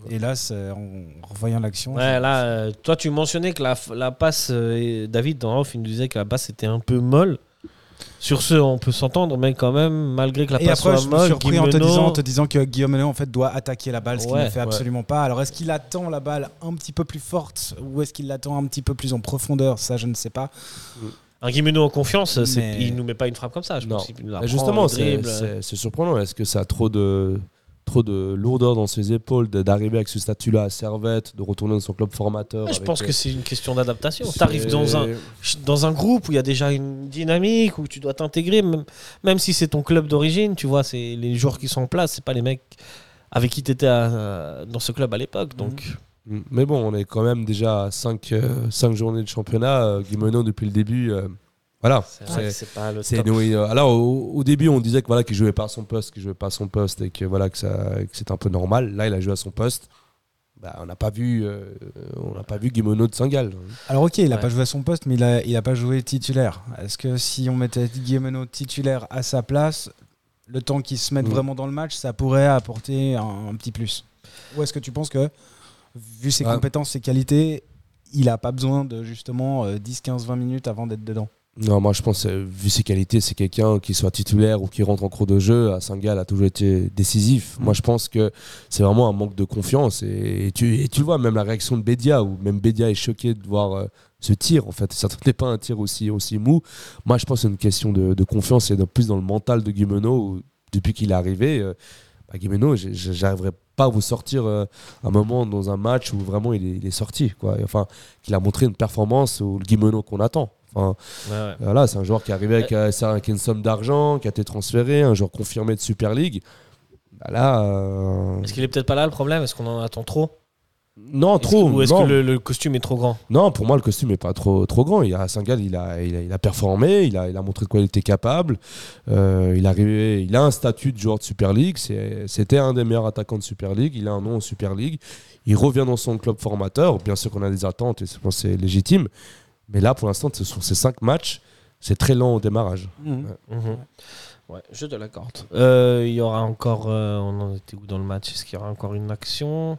Et là, c'est- en revoyant l'action, Ouais, là, euh, toi, tu mentionnais que la, la passe, euh, David, dans off, il nous disait que la passe était un peu molle. Sur ce, on peut s'entendre, mais quand même, malgré que la Et passe après, soit je me molle, suis repris en te, disant, en te disant que Guillaume Menet, en fait, doit attaquer la balle, ce qu'il Ouais, ne fait ouais. absolument pas. Alors, est-ce qu'il attend la balle un petit peu plus forte ou est-ce qu'il l'attend un petit peu plus en profondeur? Ça, je ne sais pas. Un Guimeno en confiance, Mais- il nous met pas une frappe comme ça. Je Non. pense justement, c'est surprenant. Est-ce que ça a trop de, trop de lourdeur dans ses épaules d'arriver avec ce statut-là à Servette, de retourner dans son club formateur je pense euh, que c'est une question d'adaptation. Tu arrives dans un, dans un groupe où il y a déjà une dynamique, où tu dois t'intégrer, même, même si c'est ton club d'origine, tu vois, c'est les joueurs qui sont en place, c'est pas les mecs avec qui tu étais dans ce club à l'époque. Donc, Mm. Mais bon, on est quand même déjà à 5 journées de championnat. Euh, Guimeno, depuis le début, euh, voilà. c'est vrai que C'est- c'est pas le c'est top. nous, euh, alors au, au début, on disait que voilà qu'il jouait pas à son poste, qu'il jouait pas à son poste et que voilà que que c'est un peu normal. Là, il a joué à son poste. Bah, on n'a pas vu, euh, on n'a pas vu Guimeno de Saint-Gall. Alors, ok, il n'a Ouais. pas joué à son poste, mais il a pas joué titulaire. Est-ce que si on mettait Guillaume Menet titulaire à sa place, le temps qu'il se mette Mm. vraiment dans le match, ça pourrait apporter un, un petit plus? Ou est-ce que tu penses que, vu ses Ouais. compétences, ses qualités, il n'a pas besoin de justement euh, 10, 15, 20 minutes avant d'être dedans? Non, moi je pense, euh, vu ses qualités, c'est quelqu'un qui soit titulaire ou qui rentre en cours de jeu. À Saint-Gall a toujours été décisif. Mm. Moi je pense que c'est vraiment un manque de confiance. Et, et tu, et tu le vois, même la réaction de Bédia, où même Bédia est choqué de voir euh, ce tir. En fait, (laughs) ça n'est pas un tir aussi, aussi mou. Moi je pense que c'est une question de, de confiance et de plus dans le mental de Guimeno. où depuis qu'il est arrivé, euh, bah, Guimeno, j'arriverai pas à vous sortir euh, un moment dans un match où vraiment il est, il est sorti. Quoi. Et Enfin, qu'il a montré une performance ou le Guimeno qu'on attend. Enfin, Ouais, ouais. voilà, c'est un joueur qui est arrivé avec, euh, avec une somme d'argent, qui a été transféré, un joueur confirmé de Super League. Bah là, euh, Est-ce qu'il est peut-être pas là le problème? Est-ce qu'on en attend trop? Non, trop. Ou est-ce que le, le costume est trop grand? Non, pour moi, le costume est pas trop, trop grand. Il a, à Saint-Gall, il a, il, a, il a performé, il a, il a montré de quoi il était capable. Euh, il, il a un statut de joueur de Super League. C'est- C'était un des meilleurs attaquants de Super League. Il a un nom en Super League. Il revient dans son club formateur. Bien sûr qu'on a des attentes et je pense que c'est légitime. Mais là, pour l'instant, sur ces cinq matchs, c'est très lent au démarrage. Mhm. Ouais, je te l'accorde. Euh, Il y aura encore. euh, on en était où dans le match? Est-ce qu'il y aura encore une action?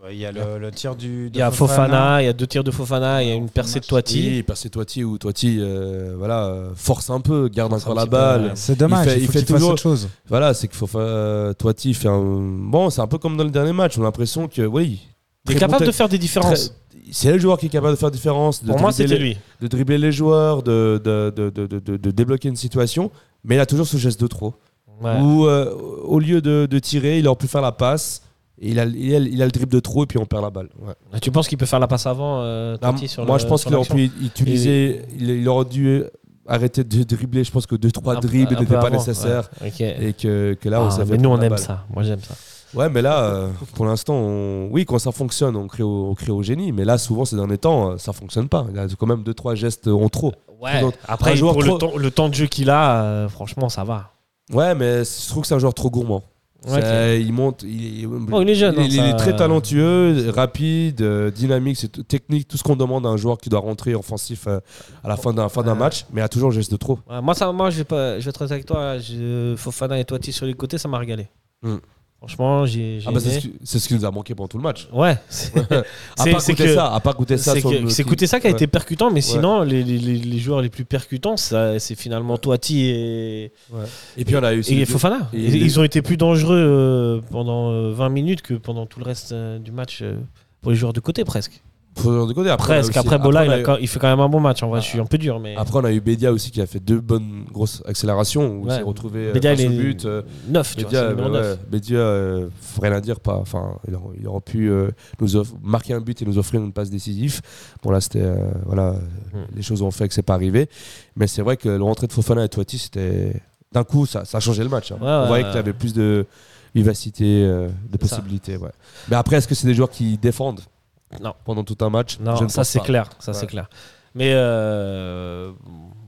Bah, Il y a le, le tir du. Il y a Fofana, il y a deux tirs de Fofana, il y a une percée de Toiti. Oui, percé Toiti ou Toiti, euh, voilà, force un peu, garde Force encore un la balle. ouais. C'est dommage, Il fait- il, il toujours- autre chose. Voilà, c'est qu'il faut faire. euh, Toiti fait un. Bon, c'est un peu comme dans le dernier match. On a l'impression que, oui. Il est capable bon de faire des différences. C'est le joueur qui est capable de faire différence. De Pour moi, c'était lui. De dribbler les joueurs, de, de, de, de, débloquer une situation. Mais il a toujours ce geste de trop. Ouais. Où, euh, au lieu de, tirer, il aurait pu faire la passe. Et il a, il, a, il a le dribble de trop et puis on perd la balle. Ouais. Tu penses qu'il peut faire la passe avant euh, Ah, sur moi, le- je pense qu'il aurait pu utiliser. Il, il aurait dû arrêter de dribbler. Je pense que 2-3 Un- dribbles n'étaient pas nécessaires. ouais. Et que, que là, on Ah, s'est fait mais nous, on aime balle. ça. Moi, j'aime ça. Ouais, mais là, euh, pour l'instant, on- oui, quand ça fonctionne, on crée, au, on crée au génie. Mais là, souvent, ces derniers temps, euh, ça fonctionne pas. Il y a quand même 2-3 gestes en trop. Ouais. Donc, Après, joueur pour trop- le, temps, le temps de jeu qu'il a, euh, franchement, ça va. Ouais, mais je trouve que c'est un joueur trop gourmand. Ouais, Il monte. Il, Oh, il est jeune, Il, hein, il ça- est très talentueux, rapide, euh, dynamique, technique, tout ce qu'on demande à un joueur qui doit rentrer offensif euh, à la fin d'un fin d'un Ouais. match, mais il a toujours un geste de trop. Ouais, moi, ça, moi je, vais pas, je vais être avec toi. je- Fofana et Toiti sur les côtés, ça m'a régalé. Hmm. Franchement, j'ai. Ah bah, c'est ce, qui- c'est ce qui nous a manqué pendant tout le match. Ouais. (laughs) (laughs) c'est- à goûter que- ça, à part goûter ça C'est écouter ça qui a Ouais. été percutant, mais sinon, les, les- les- joueurs les plus percutants, c'est finalement Toiti et, Et puis on a eu et les- Fofana. et Ils, les- ont été plus dangereux euh, pendant euh, 20 minutes que pendant tout le reste euh, du match euh, pour les joueurs de côté, presque. Faut de côté. Après, Presque. Après, Bola, il, a a eu- quand- il fait quand même un bon match. En vrai, je suis un peu dur, mais. Après, on a eu Bédia aussi qui a fait deux bonnes grosses accélérations où il s'est retrouvé euh, Bédia, il est but. euh, neuf, tu vois, Bédia, ouais, neuf. Bédia, euh, faut rien à dire, pas. Enfin, il aurait, il pu euh, nous marquer un but et nous offrir une passe décisive. Bon là, c'était euh, voilà, Hmm. les choses ont fait que c'est pas arrivé. Mais c'est vrai que le rentrée de Fofana et Toiti, c'était d'un coup, ça, ça a changé le match. hein. Ouais, On voyait qu'il y avait plus de vivacité, de possibilités. Mais après, est-ce que c'est des joueurs qui défendent? Non. pendant tout un match Je Non, ne ça c'est clair, ça c'est clair. Mais euh,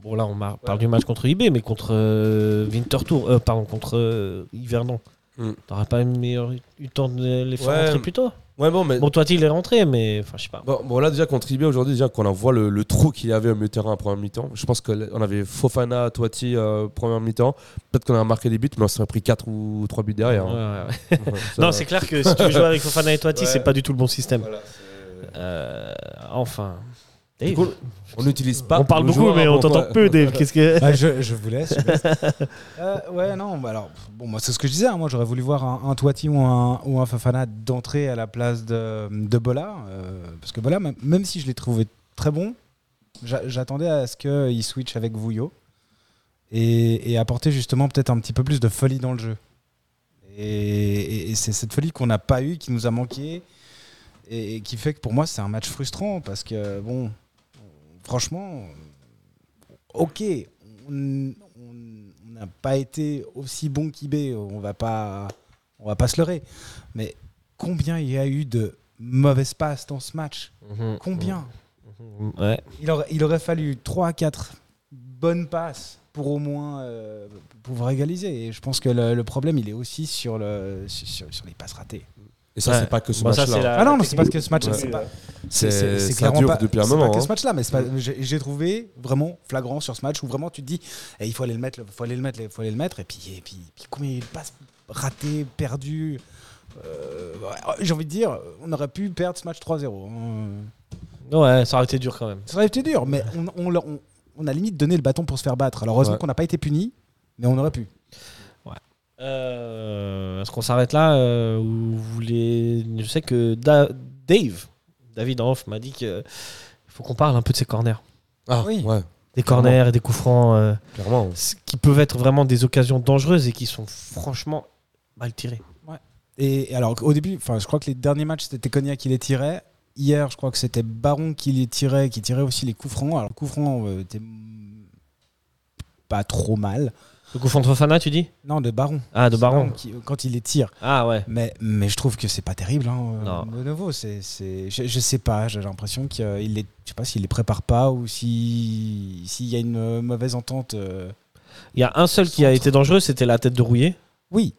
bon là on parle du match contre IB, mais contre euh, Winterthur, euh, pardon contre euh, Yverdon. Mm. T'aurais pas meilleur, eu le temps de les faire Ouais. rentrer plus tôt? Ouais, bon, mais Bon, toi, il est rentré, mais enfin, je sais pas. Bon, bon, là déjà contre IB aujourd'hui, déjà qu'on en voit le, le trou qu'il y avait au milieu de terrain en première mi-temps. Je pense qu'on avait Fofana, Toiti euh, première mi-temps. Peut-être qu'on a marqué des buts, mais on s'est pris 4 ou 3 buts derrière. Ouais, hein. ouais, ouais. Non, c'est clair que si tu veux jouer avec Fofana et Toiti, c'est pas du tout le bon système. Voilà, Euh, enfin. Du Dave, coup, on n'utilise pas. on parle le beaucoup, joueur mais on t'entend peu, Dave. Qu'est-ce que. Ah, je, je vous laisse. je vous laisse. (laughs) Euh, ouais, non, bah alors, bon, moi, c'est ce que je disais. hein, moi, j'aurais voulu voir un, un Toiti ou un, ou un Fafana d'entrer à la place de, de Bola. euh, parce que Bola, même, même si je l'ai trouvé très bon, j'a- j'attendais à ce qu'il switch avec Vouillot et, et apporter justement peut-être un petit peu plus de folie dans le jeu. Et, et- et c'est cette folie qu'on n'a pas eue, qui nous a manqué. Et, et qui fait que pour moi, c'est un match frustrant parce que, bon, franchement, ok, on n'a pas été aussi bon qu'IB, on va pas, on va pas se leurrer. Mais combien il y a eu de mauvaises passes dans ce match Mhm. Combien Mhm. Ouais. il aurait, il aurait fallu 3 à 4 bonnes passes pour au moins euh, pouvoir égaliser. Et je pense que le, le problème, il est aussi sur, le, sur les passes ratées. Et ça, Ouais. c'est pas que ce match-là. la- Ah non, non, c'est parce que ce match, Ouais. c'est pas, C'est clairement dure pas- depuis un c'est moment. pas que hein. ce match-là, mais pas- j'ai trouvé vraiment flagrant sur ce match où vraiment tu te dis, eh, il faut aller le mettre, il faut aller le mettre, il faut aller le mettre, et puis, et puis, puis combien de passes ratées, perdues. euh, J'ai envie de dire, on aurait pu perdre ce match 3-0. hein. Ouais, ça aurait été dur quand même. Ça aurait été dur, mais on, on, leur- on- on a limite donné le bâton pour se faire battre. Alors heureusement Ouais. qu'on n'a pas été puni, mais on aurait pu. Euh, Est-ce qu'on s'arrête là euh, ou vous voulez... Je sais que Da- Dave, David en off, m'a dit qu'il faut qu'on parle un peu de ces corners. Ah, Oui. ouais, Des Clairement. corners et des coups francs euh, clairement. qui peuvent être vraiment des occasions dangereuses et qui sont franchement mal tirées. Et, et alors au début, enfin, je crois que les derniers matchs c'était Cognac qui les tirait. Hier, je crois que c'était Baron qui les tirait, qui tirait aussi les coups francs. Alors le coup franc euh, était pas trop mal. Le coup de Fofana, tu dis? Non, de Baron. Ah, de Baron. qui- quand il les tire. Ah ouais. Mais, mais je trouve que c'est pas terrible. Hein, euh, Non. De nouveau, c'est, c'est, je, je sais pas. J'ai l'impression qu'il les, je sais pas s'il les prépare pas ou si s'il y a une euh, mauvaise entente. euh. Il y a un seul qui a été dangereux, c'était la tête de Rouillé. Oui.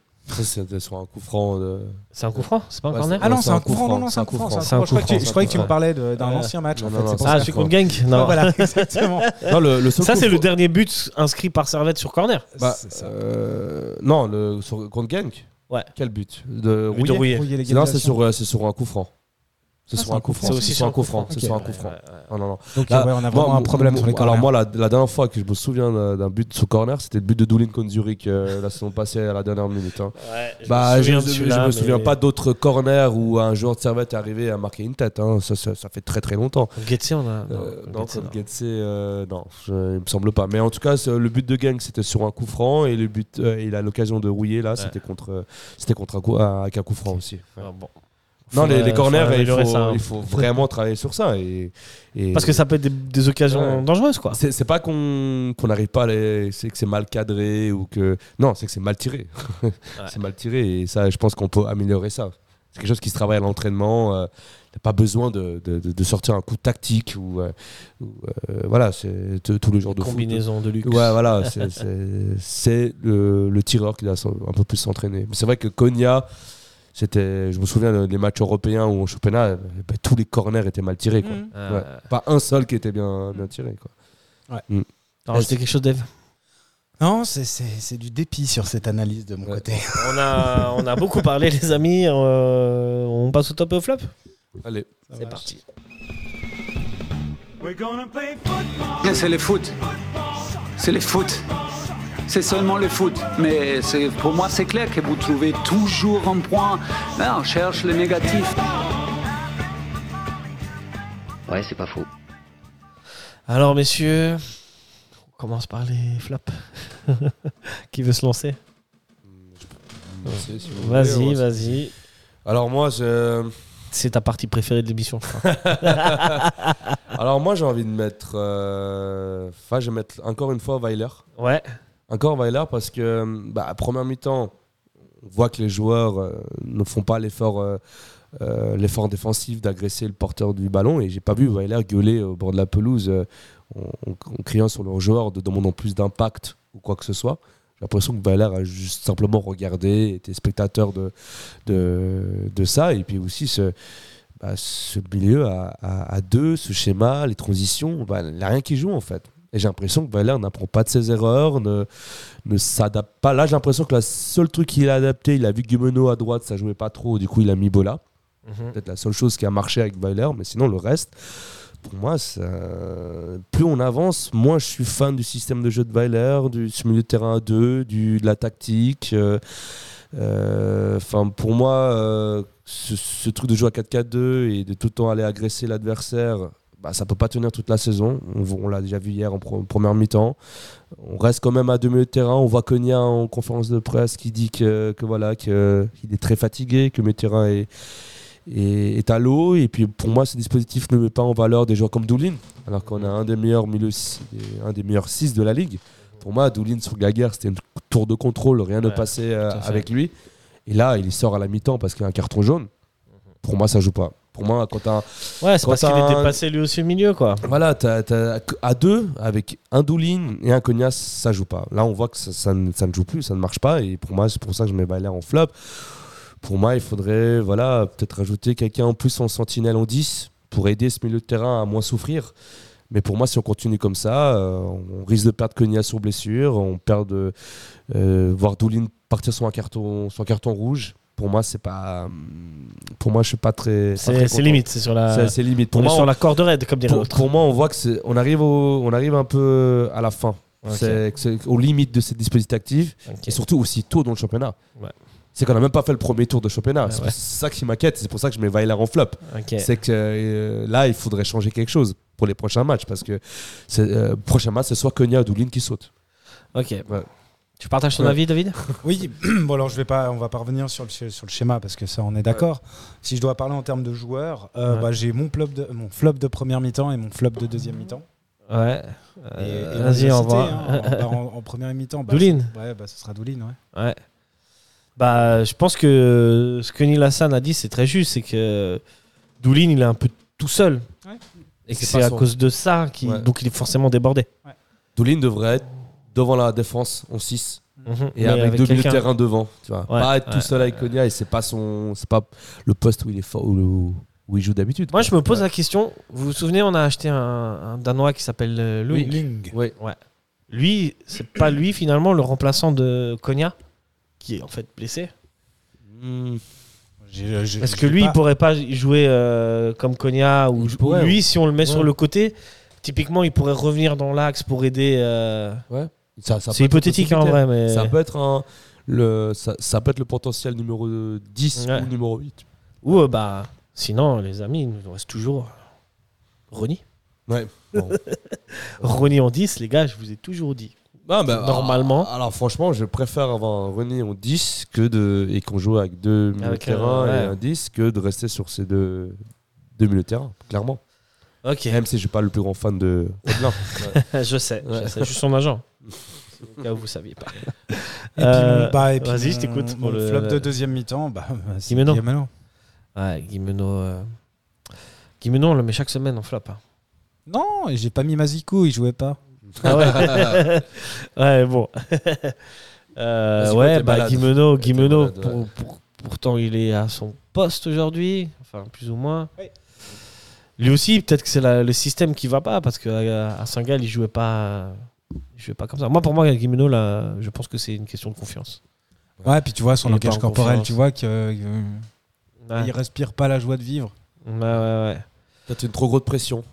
Sur un coup franc. De... C'est un coup franc C'est pas un Ouais, corner Ah non, c'est c'est un un coup franc. Non, non, c'est un coup franc. C'est Je croyais que tu- franc, je croyais que tu c'est me parlais d'un Ouais. ancien match. Non, en non, fait, non, c'est Ah, celui contre Genk Non. Voilà, (laughs) exactement. Non, le, Ça, c'est le dernier but inscrit par Servette sur corner. Bah, C'est ça. euh, non, le, sur, contre Genk. Ouais. Quel but? De. Rouiller Non, c'est sur, euh, c'est sur un coup franc. C'est Ah, sur un coup franc. C'est aussi C'est sur un coup franc. Un coup franc. ouais, ouais. Non, non, non. Donc Là, ouais, on a moi, vraiment un moi, problème sur les corners. Alors moi, la, la dernière fois que je me souviens d'un but sous corner, c'était le but de Doulin contre Zurich euh, la saison passée à la dernière minute. hein. Ouais, je Bah, me je, souviens je- de je celui-là, me souviens mais- pas d'autres corners où un joueur de Servette est arrivé à marquer une tête. hein. Ça, ça, ça fait très très longtemps. Getse, on a. Non, Euh, contre. Getse, euh, non, je- il me semble pas. Mais en tout cas, le but de Gang, c'était sur un coup franc et le but, euh, il a l'occasion de rouiller là, c'était contre, euh, c'était contre un coup, euh, avec un coup franc aussi. Ouais. Ah, bon. Non, les, Faudrait- les corners, faudrait il faut, améliorer ça, hein. il faut vraiment travailler sur ça. Et, et- Parce que ça peut être des, des occasions Ouais. dangereuses, quoi. C'est pas qu'on n'arrive pas à les. C'est que c'est mal cadré ou que. Non, c'est que c'est mal tiré. (laughs) c'est mal tiré et ça, je pense qu'on peut améliorer ça. C'est quelque chose qui se travaille à l'entraînement. euh, T'as pas besoin de, de- de- de sortir un coup tactique ou. euh, euh, voilà, c'est tous les jours de foot. Combinaison de luxe. Ouais, voilà, c'est- le, le tireur qui doit un peu plus s'entraîner. C'est vrai que Konya, c'était, je me souviens des matchs européens ou en championnat, euh, bah, tous les corners étaient mal tirés. Quoi. Euh, Ouais. Pas un seul qui était bien, bien tiré. Quoi. t'as rajouté quelque chose, Dave? Non, c'est- c'est c'est du dépit sur cette analyse de mon Ouais. côté. (laughs) on a, on a beaucoup parlé, les amis. euh, on passe au top et au flop? Allez. C'est parti. C'est le foot. C'est le foot. C'est seulement le foot. Mais pour moi, c'est clair que vous trouvez toujours un point. Là, on cherche le négatif. Ouais, c'est pas faux. Alors, messieurs, on commence par les flops. (laughs) Qui veut se lancer? Si Vas-y, vas-y. Alors moi, je... C'est ta partie préférée de l'émission. (laughs) Alors moi, j'ai envie de mettre. euh, Enfin, je vais mettre encore une fois Weiler. ouais. Encore Weiler parce que, bah, à première mi-temps, On voit que les joueurs euh, ne font pas l'effort euh, euh, l'effort défensif d'agresser le porteur du ballon. Et j'ai pas vu Weiler gueuler au bord de la pelouse euh, en, criant sur leurs joueurs, de demandant plus d'impact ou quoi que ce soit. J'ai l'impression que Weiler a juste simplement regardé, était spectateur de, ça. Et puis aussi ce, bah, milieu à, deux, ce schéma, les transitions, bah, il n'y a rien qui joue en fait. Et j'ai l'impression que Weiler n'apprend pas de ses erreurs, ne, ne s'adapte pas. Là, j'ai l'impression que le seul truc qu'il a adapté, il a vu Guimeno à droite, ça jouait pas trop, du coup il a mis Bola. Mhm. Peut-être la seule chose qui a marché avec Weiler, mais sinon le reste, pour moi, ça- plus on avance, moins je suis fan du système de jeu de Weiler, du milieu de terrain à deux, du, de la tactique. euh, euh, pour moi, euh, ce, ce truc de jouer à 4-4-2 et de tout le temps aller agresser l'adversaire, bah, ça peut pas tenir toute la saison. On, on l'a déjà vu hier en, pro- en première mi-temps. On reste quand même à deux milieux de terrain. On voit Konya en conférence de presse qui dit que, que voilà que il est très fatigué, que terrain est, est, est à l'eau. Et puis pour moi, ce dispositif ne met pas en valeur des joueurs comme Doulin, alors qu'on a un des meilleurs milieux, un des meilleurs 6 de la ligue. Pour moi, Doulin sur Gaguerre, c'était une tour de contrôle, rien ne Ouais, passait euh, avec lui. Et là, il sort à la mi-temps parce qu'il a un carton jaune. Pour moi, ça joue pas. Pour moi, quand t'as Ouais, c'est parce qu'il un- dépassé lui aussi au milieu, quoi. voilà, t'as- à deux, avec un Doulin et un Cognas, ça joue pas. Là, on voit que ça, ça ne, ça ne joue plus, ça ne marche pas. Et pour moi, c'est pour ça que je mets Weiler en flop. Pour moi, il faudrait voilà, peut-être rajouter quelqu'un en plus en sentinelle en 10 pour aider ce milieu de terrain à moins souffrir. Mais pour moi, si on continue comme ça, euh, on risque de perdre Cognas sur blessure, on perd de euh, voir Doulin partir sur un carton, sur un carton rouge. Pour moi, c'est pas. Pour moi, je suis pas très. C'est limite, c'est sur la. C'est limite. Pour on est sur la corde raide, comme dirait l'autre. pour moi, on voit que on arrive au, on arrive un peu à la fin. C'est, aux limites de ces dispositifs actifs et surtout aussi tôt dans le championnat. Ouais. C'est qu'on n'a même pas fait le premier tour de championnat. Ouais, c'est ouais. ça qui m'inquiète. C'est pour ça que je mets Weiler en flop. C'est que euh, là, il faudrait changer quelque chose pour les prochains matchs parce que euh, prochain match, c'est soit Konya ou Doulin qui saute. Ok. Ouais. Tu partages ton Ouais. avis, David? Oui, (clears throat) bon alors je vais pas, on va pas revenir sur le, sur le schéma parce que ça on est d'accord. Si je dois parler en termes de joueurs, euh, Ouais. bah, j'ai mon flop de mon flop de première mi-temps et mon flop de deuxième mi-temps. Ouais. Et- Euh, et on Vas-y, va. hein. Bah, en, en première mi-temps. bah, Doulin. Ouais, bah ce sera Doulin, ouais. Ouais. Bah, je pense que ce que Neil Hassan a dit, c'est très juste. C'est que Doulin, il est un peu tout seul. Ouais. Et que C'est à son- cause de ça qu'il Ouais. donc il est forcément débordé. Doulin devrait être devant la défense en 6 Mhm. et Mais avec, deux milieux de terrain devant. Tu vois. Ouais, pas être ouais, tout seul avec ouais. Konya et c'est pas son, c'est pas le poste où il est fort, où, où il joue d'habitude. Moi, quoi. je me pose Ouais. la question. Vous vous souvenez, on a acheté un, un Danois qui s'appelle euh. Ling. Oui. Lui, c'est pas lui finalement le remplaçant de Konya, qui est en fait blessé. Hmm. Est-ce que lui, pas- il pourrait pas jouer euh, comme Konya ou, lui, si on le met Ouais. sur le côté, typiquement, il pourrait revenir dans l'axe pour aider. euh, Ça- ça C'est hypothétique hein, en vrai, mais Ça peut être un, le, ça, ça peut être le potentiel numéro 10 Ouais. ou numéro 8. ou euh, bah sinon, les amis, il nous reste toujours Ronnie. Ouais. Bon. (laughs) Ronnie en 10, les gars, je vous ai toujours dit. Ah, bah, Normalement. Alors, alors, franchement, je préfère avoir un René en 10 que de, et qu'on joue avec deux milieux de un- terrain et ouais. un 10 que de rester sur ces deux, deux milieux de terrain, clairement. Ok, Même si je suis pas le plus grand fan de Rodelin. (laughs) je sais, Ouais. je sais, je suis son agent. Au cas où vous saviez pas. Et puis, Euh, bah, puis vas-y, je t'écoute pour le- flop de deuxième mi-temps, bah, c'est Guimeno. Guimeno. Ouais, Guimeno. Euh... Guimeno, on le met chaque semaine en flop. hein. Non, j'ai pas mis Mazikou, il jouait pas. Ah ouais. (laughs) ouais, bon. Euh, ouais, bah malade. Guimeno, Guimeno malade, pour- ouais. pour- pourtant il est à son poste aujourd'hui, enfin plus ou moins. Oui. Lui aussi, peut-être que c'est le système qui va pas parce qu'à à Saint-Gall il jouait pas, il jouait pas comme ça. Moi, pour moi, Guimeno, là, je pense que c'est une question de confiance. Ouais, puis tu vois son Il est langage pas en corporel, confiance. tu vois que euh, Ouais, il respire pas la joie de vivre. ouais, ouais. ouais. Peut-être une trop grosse pression.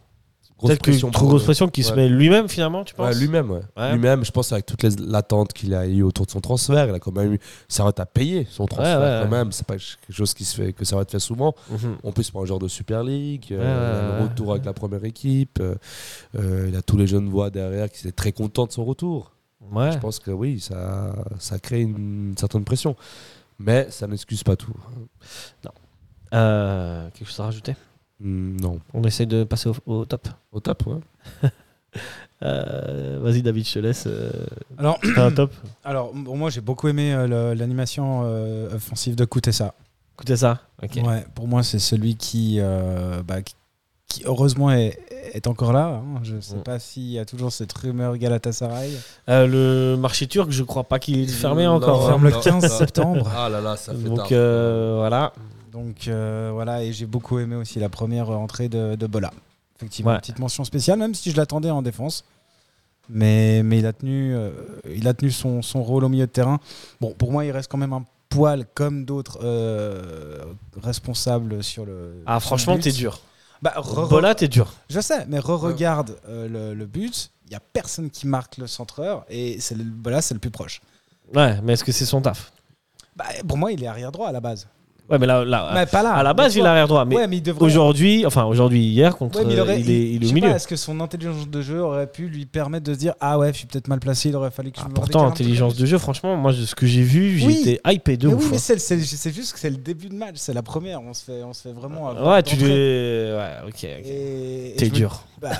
Peut-être que trop grosse pression qu'il se met lui-même finalement, tu Ouais, penses lui-même, ouais. Ouais. Lui-même, je pense avec toute les- l'attente qu'il a eu autour de son transfert, il a quand même eu. Ça va à payer son transfert quand même. C'est pas quelque chose qui se fait, que ça va être fait souvent. Mhm. En plus, pour un genre de Super League, euh, le retour avec la première équipe, euh, euh, il a tous les jeunes voix derrière qui étaient très contents de son retour. Je pense que oui, ça, ça crée une, certaine pression. Mais ça n'excuse pas tout. Euh, quelque chose à rajouter? Hmm, non. On essaye de passer au, au top. Au top, ouais. (laughs) Euh, Vas-y, David, je te laisse. euh, (coughs) Alors, un top. (coughs) alors bon, moi j'ai beaucoup aimé euh, le- l'animation euh, offensive de Kutesa. Écoutez ça. Ok. Ouais, pour moi c'est celui qui, euh, bah, qui, qui, heureusement est, est encore là. hein. Je sais Mm. pas s'il y a toujours cette rumeur Galatasaray. Euh, le marché turc, je crois pas qu'il est fermé encore. Il hein. ferme le non, 15 non. septembre. Ah là là, ça (laughs) fait Donc tard. euh, voilà. Donc euh, voilà, et j'ai beaucoup aimé aussi la première entrée de, de Bola. Effectivement, Ouais. petite mention spéciale, même si je l'attendais en défense. Mais, mais il a tenu, euh, il a tenu son, son rôle au milieu de terrain. Bon, pour moi, il reste quand même un poil comme d'autres euh, responsables sur le. Ah, franchement, t'es dur. Bah, Bola, t'es dur. Je sais, mais re-regarde euh, le, le but. Il n'y a personne qui marque le centreur et Bola, c'est le plus proche. Ouais, mais est-ce que c'est son taf? Bah, pour moi, il est arrière droit à la base. Ouais, mais là, là Mais pas là. à la base, il est arrière droit. Mais ouais, mais il devrait. aujourd'hui, enfin aujourd'hui, hier, contre, Ouais, il, aurait- il, est, il est je au milieu. Est-ce que son intelligence de jeu aurait pu lui permettre de se dire Ah ouais, je suis peut-être mal placé, il aurait fallu que je Ah, me pourtant, intelligence de jeu, franchement, moi, de ce que j'ai vu, Oui. j'étais hypé de Mais ouf. oui, mais hein. c'est juste que c'est le début de match, c'est la première. On se fait, on se fait vraiment. avoir Ouais, tu devais. Ouais, ok. T'es me- dur. (laughs) bah,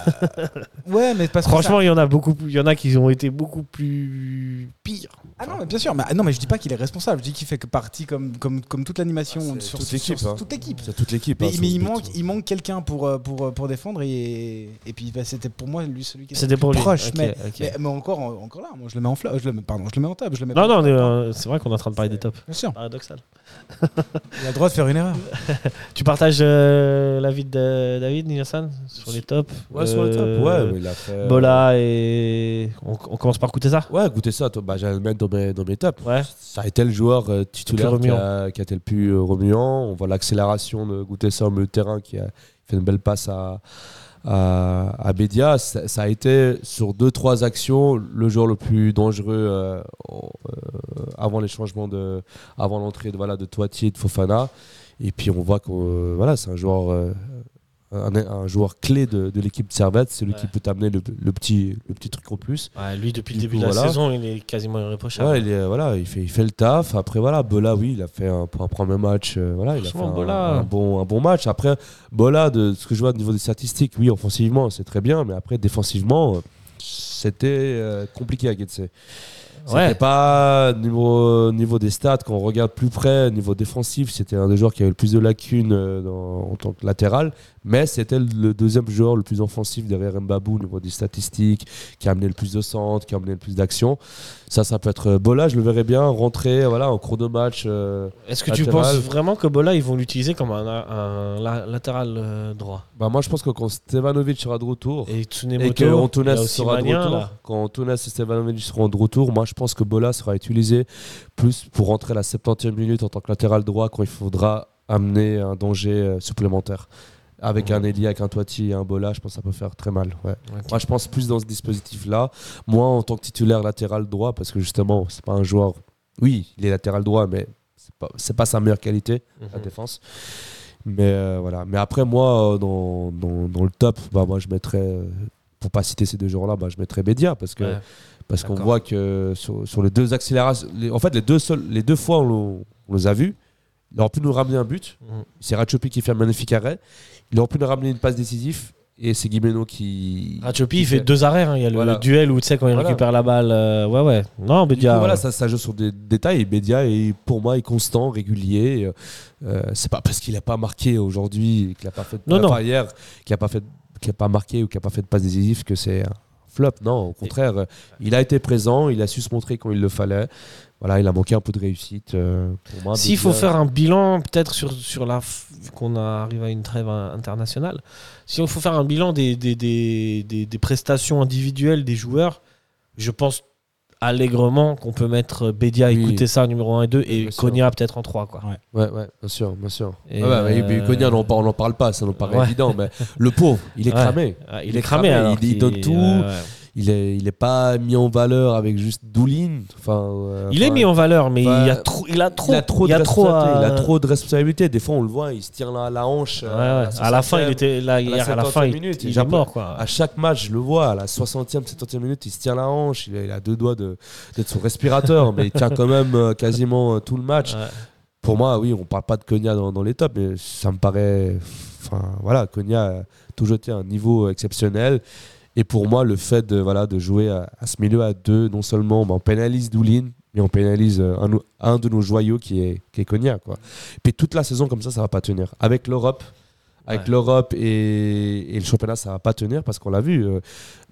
ouais, mais parce que Franchement, il y en a beaucoup. Il y en a qui ont été beaucoup plus pires. Ah non, mais bien sûr. Mais, ah non, mais je dis pas qu'il est responsable. Je dis qu'il fait que partie comme, comme, comme toute l'animation Ah, sur, toute l'équipe, hein. toute l'équipe. C'est toute l'équipe. Mais, hein, mais ce il, manque, il manque quelqu'un pour, euh, pour, pour défendre et, et puis bah, c'était pour moi lui celui qui était le pour plus lui. proche. Mais, ok. mais, mais encore, encore là, moi je le mets en fla- je le mets, pardon, je le mets en table. Je le mets Non, non, euh, c'est vrai qu'on est en train de parler des tops. Bien sûr, Paradoxal. il a le droit de faire une erreur. (laughs) Tu partages euh, l'avis de David Nielsen sur les tops Ouais, sur le top. Euh, Ouais, mais il a fait. Bola et. On, on commence par écouter ça Ouais, goûtez ça. Toi. Bah, j'allais le mettre dans mes, dans mes tops. Ouais. Ça a été le joueur euh, titulaire qui a, qui a été le plus euh, On voit l'accélération de goûter ça au milieu de terrain qui a fait une belle passe à, Bédia. Ça, a été sur deux trois actions le joueur le plus dangereux euh, euh, avant les changements de, avant l'entrée de voilà de Toiti et de Fofana. Et puis on voit que euh, voilà c'est un joueur un, un joueur clé de, de l'équipe de Servette, c'est lui Ouais. qui peut t'amener le, le petit le petit truc en plus. Ouais, lui, depuis le début coup, de la voilà. saison, il est quasiment irréprochable. Ouais, il, est, voilà, il, fait, il fait le taf. Après, voilà, Bola, oui, il a fait un, pour un premier match. euh, voilà, il a fait un bon, un bon match. Après, Bola, de ce que je vois au niveau des statistiques, oui, offensivement, c'est très bien. Mais après, défensivement, euh, c'était euh, compliqué à Getse. C'était Ouais. pas niveau, niveau des stats, quand on regarde plus près, niveau défensif, c'était un des joueurs qui avait le plus de lacunes euh, dans- en tant que latéral, mais c'était le deuxième joueur le plus offensif derrière Mbabou au niveau des statistiques, qui a amené le plus de centres, qui a amené le plus d'actions. Ça, ça peut être Bola, je le verrais bien rentrer voilà, en cours de match. euh, Est-ce que tu penses vraiment que Bola, ils vont l'utiliser comme un, un la- latéral euh, droit? Bah, moi, je pense que quand Stevanovic sera de retour, Et et que Antunes sera de Magnin, là. quand Antunes et Stevanovic seront de retour, moi je pense que Bola sera utilisé plus pour rentrer à la 70e minute en tant que latéral droit quand il faudra amener un danger euh, supplémentaire. Avec un Eli, avec un Toiti et un Bola, je pense que ça peut faire très mal. ouais. Moi je pense plus dans ce dispositif-là. Moi en tant que titulaire latéral droit, parce que justement, c'est pas un joueur. Oui, il est latéral droit, mais c'est pas, pas sa meilleure qualité la Mhm. défense. Mais euh, voilà. Mais après, moi, euh, dans, dans, dans le top, bah, moi, je mettrais, pour pas citer ces deux joueurs-là, bah, je mettrais Bédia parce que Ouais. parce qu'on voit que sur, sur les deux accélérations, les- en fait, les deux seuls, les deux fois on, on les a vus, il aurait pu nous ramener un but. Mhm. C'est Ratchopi qui fait un magnifique arrêt. Il aurait pu nous ramener une passe décisive et c'est Guimeno qui. Ratchopi, il fait deux arrêts. hein. Il y a le Voilà. duel où tu sais quand il Voilà. récupère la balle. euh, ouais, ouais. Non, Bédia. coup, voilà, ça, ça joue sur des détails. Bédia, est, pour moi, est constant, régulier. Euh, euh, c'est pas parce qu'il n'a pas marqué aujourd'hui, qu'il n'a pas fait de Non, non. hier, qu'il n'a pas fait, qu'il a pas marqué ou qu'il n'a pas fait de passe décisive que c'est un flop. Non, au contraire, euh, il a été présent, il a su se montrer quand il le fallait. Voilà, il a manqué un peu de réussite. euh, pour moi, S'il faut faire un bilan, peut-être sur, sur la. vu qu'on arrive à une trêve internationale, si on faut faire un bilan des, des, des, des- des prestations individuelles des joueurs, je pense allègrement qu'on peut mettre Bédia, Oui. écouter ça numéro 1 et 2 et. Konya peut-être en 3. Quoi. Ouais, ouais, bien sûr, bien sûr. Et, Ouais, ouais, euh, Konya, on n'en parle pas, ça nous paraît Ouais. évident, mais le pauvre, il est Ouais. cramé. Il, Il est cramé. cramé, alors il- il donne tout. Il est, il est pas mis en valeur avec juste Doulin. Enfin, euh, Il est enfin, mis en valeur, mais il, a trop, il a trop. il a trop de il a trop responsabilités. à- Il a trop de responsabilités. Des fois, on le voit, il se tire la, la hanche. Ouais, euh, ouais. À la fin, il était là hier. À la fin, il, minute, il est mort. Quoi. À chaque match, je le vois, à la 60e, 70e minute, il se tire la hanche. Il a, il a deux doigts de- d'être son respirateur, mais il tient quand même euh, quasiment tout le match. Ouais. Pour moi, oui, on parle pas de Konya dans, dans les tops, mais ça me paraît. Enfin, voilà, Konya a toujours été un niveau exceptionnel. Et pour moi, le fait de, voilà, de jouer à, à ce milieu à deux, non seulement bah, on pénalise Doulin, mais on pénalise euh, un, un de nos joyaux qui est, qui est Cognac. Quoi. Puis toute la saison comme ça, ça va pas tenir. Avec l'Europe, avec Ouais. l'Europe et, et le championnat, ça va pas tenir parce qu'on l'a vu. euh,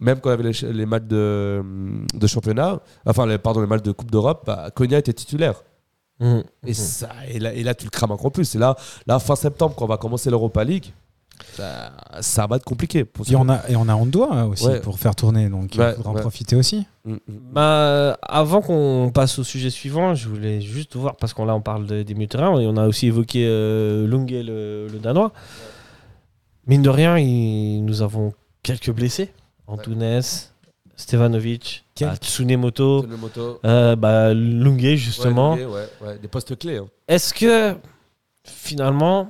même quand y avait les, les matchs de, de championnat, enfin, les, pardon, les matchs de Coupe d'Europe, bah, Cognac était titulaire. Mhm. Et, ça, et, là, et là, tu le crames encore plus. Et là, là, fin septembre, quand on va commencer l'Europa League, ça, ça va être compliqué. Pour Et on a, et on a hein, aussi Ouais. pour faire tourner, donc il Ouais, faudra en profiter aussi. Mm, mm. Bah, avant qu'on passe au sujet suivant, je voulais juste voir, parce qu'on là on parle de- des milieux de terrain, et on a aussi évoqué euh, Lunge, le, le Danois. Mine de rien, il- nous avons quelques blessés. Antunes, Stevanovic, Quel- ah, Tsunemoto, Tsunemoto. euh, bah, Lunge justement. Ouais, ouais, ouais, des postes clés. hein. Est-ce que finalement,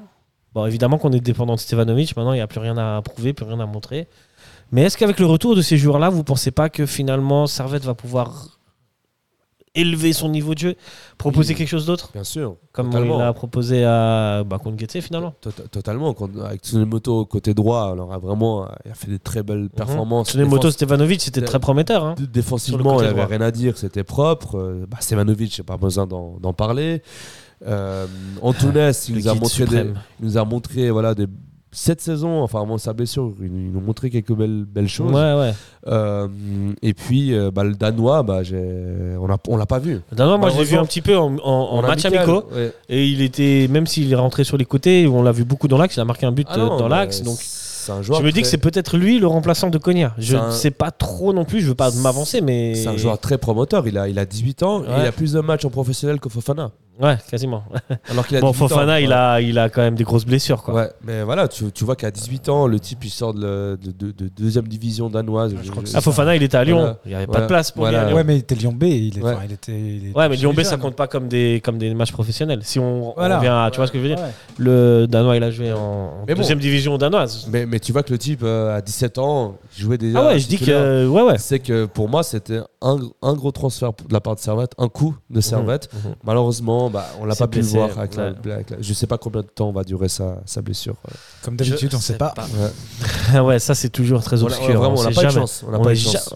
bon évidemment qu'on est dépendant de Stevanovic, maintenant il n'y a plus rien à prouver, plus rien à montrer. Mais est-ce qu'avec le retour de ces joueurs-là, vous pensez pas que finalement Servette va pouvoir élever son niveau de jeu, proposer Oui. quelque chose d'autre, Bien sûr. comme Totalement. il a proposé à bah, contre finalement Tot- Totalement. Avec Tsunemoto côté droit, alors a vraiment euh, il a fait des très belles performances. Tsunemoto Défense- Stevanovic, c'était très prometteur. hein. Défensivement, il avait droit. rien à dire, c'était propre. Euh, bah, Stevanovic, j'ai pas besoin d'en parler. Euh, Antunes, il Le nous a montré, des- il nous a montré voilà, des, cette saison, enfin avant sa blessure, ils nous ont montré quelques belles, belles choses. Ouais, ouais. Euh, et puis, euh, bah, le Danois, bah, j'ai- on l'a on l'a pas vu. Le Danois, moi je l'ai vu un petit peu en, en- en match amical, ouais. Et il était, même s'il est rentré sur les côtés, on l'a vu beaucoup dans l'axe, il a marqué un but Ah non, dans bah, l'axe. Donc c'est un joueur je me dis que c'est peut-être lui le remplaçant de Cogna. Je ne un- sais pas trop non plus, je veux pas m'avancer, mais. C'est un joueur très promoteur. Il a, il a 18 ans et il a plus de matchs en professionnel que Fofana. Ouais, quasiment. (laughs) Alors qu'il a Bon, 18 ans. Fofana, il, a, il a quand même des grosses blessures. Quoi. Ouais, mais voilà, tu, tu vois qu'à 18 ans, le type il sort de, de, de- de deuxième division danoise. je crois que Ah, Fofana, il était à Lyon. Voilà. Il n'y avait pas de place pour Voilà. lui à Lyon. Ouais, mais il était Lyon B, il, est, Ouais. il était. il Ouais, mais Lyon B, ça compte pas comme des, comme des matchs professionnels. Si on, on à. Tu vois ce que je veux dire? Ouais. Le Danois, il a joué en, bon. deuxième division danoise. Mais, mais tu vois que le type, euh, à 17 ans, il jouait déjà. Ah ouais, je dis que. Ouais, ouais. C'est que pour moi, c'était un, un gros transfert de la part de Servette, un coup de Servette. Mhm. Malheureusement, bah, on l'a pas pu le voir. Avec la- ouais. avec la- je sais pas combien de temps va durer sa, sa blessure. Comme d'habitude, on sait pas. Ouais. (laughs) Ouais, ça, c'est toujours très On a- obscur. vraiment, on sait pas de chance. On pas de chance.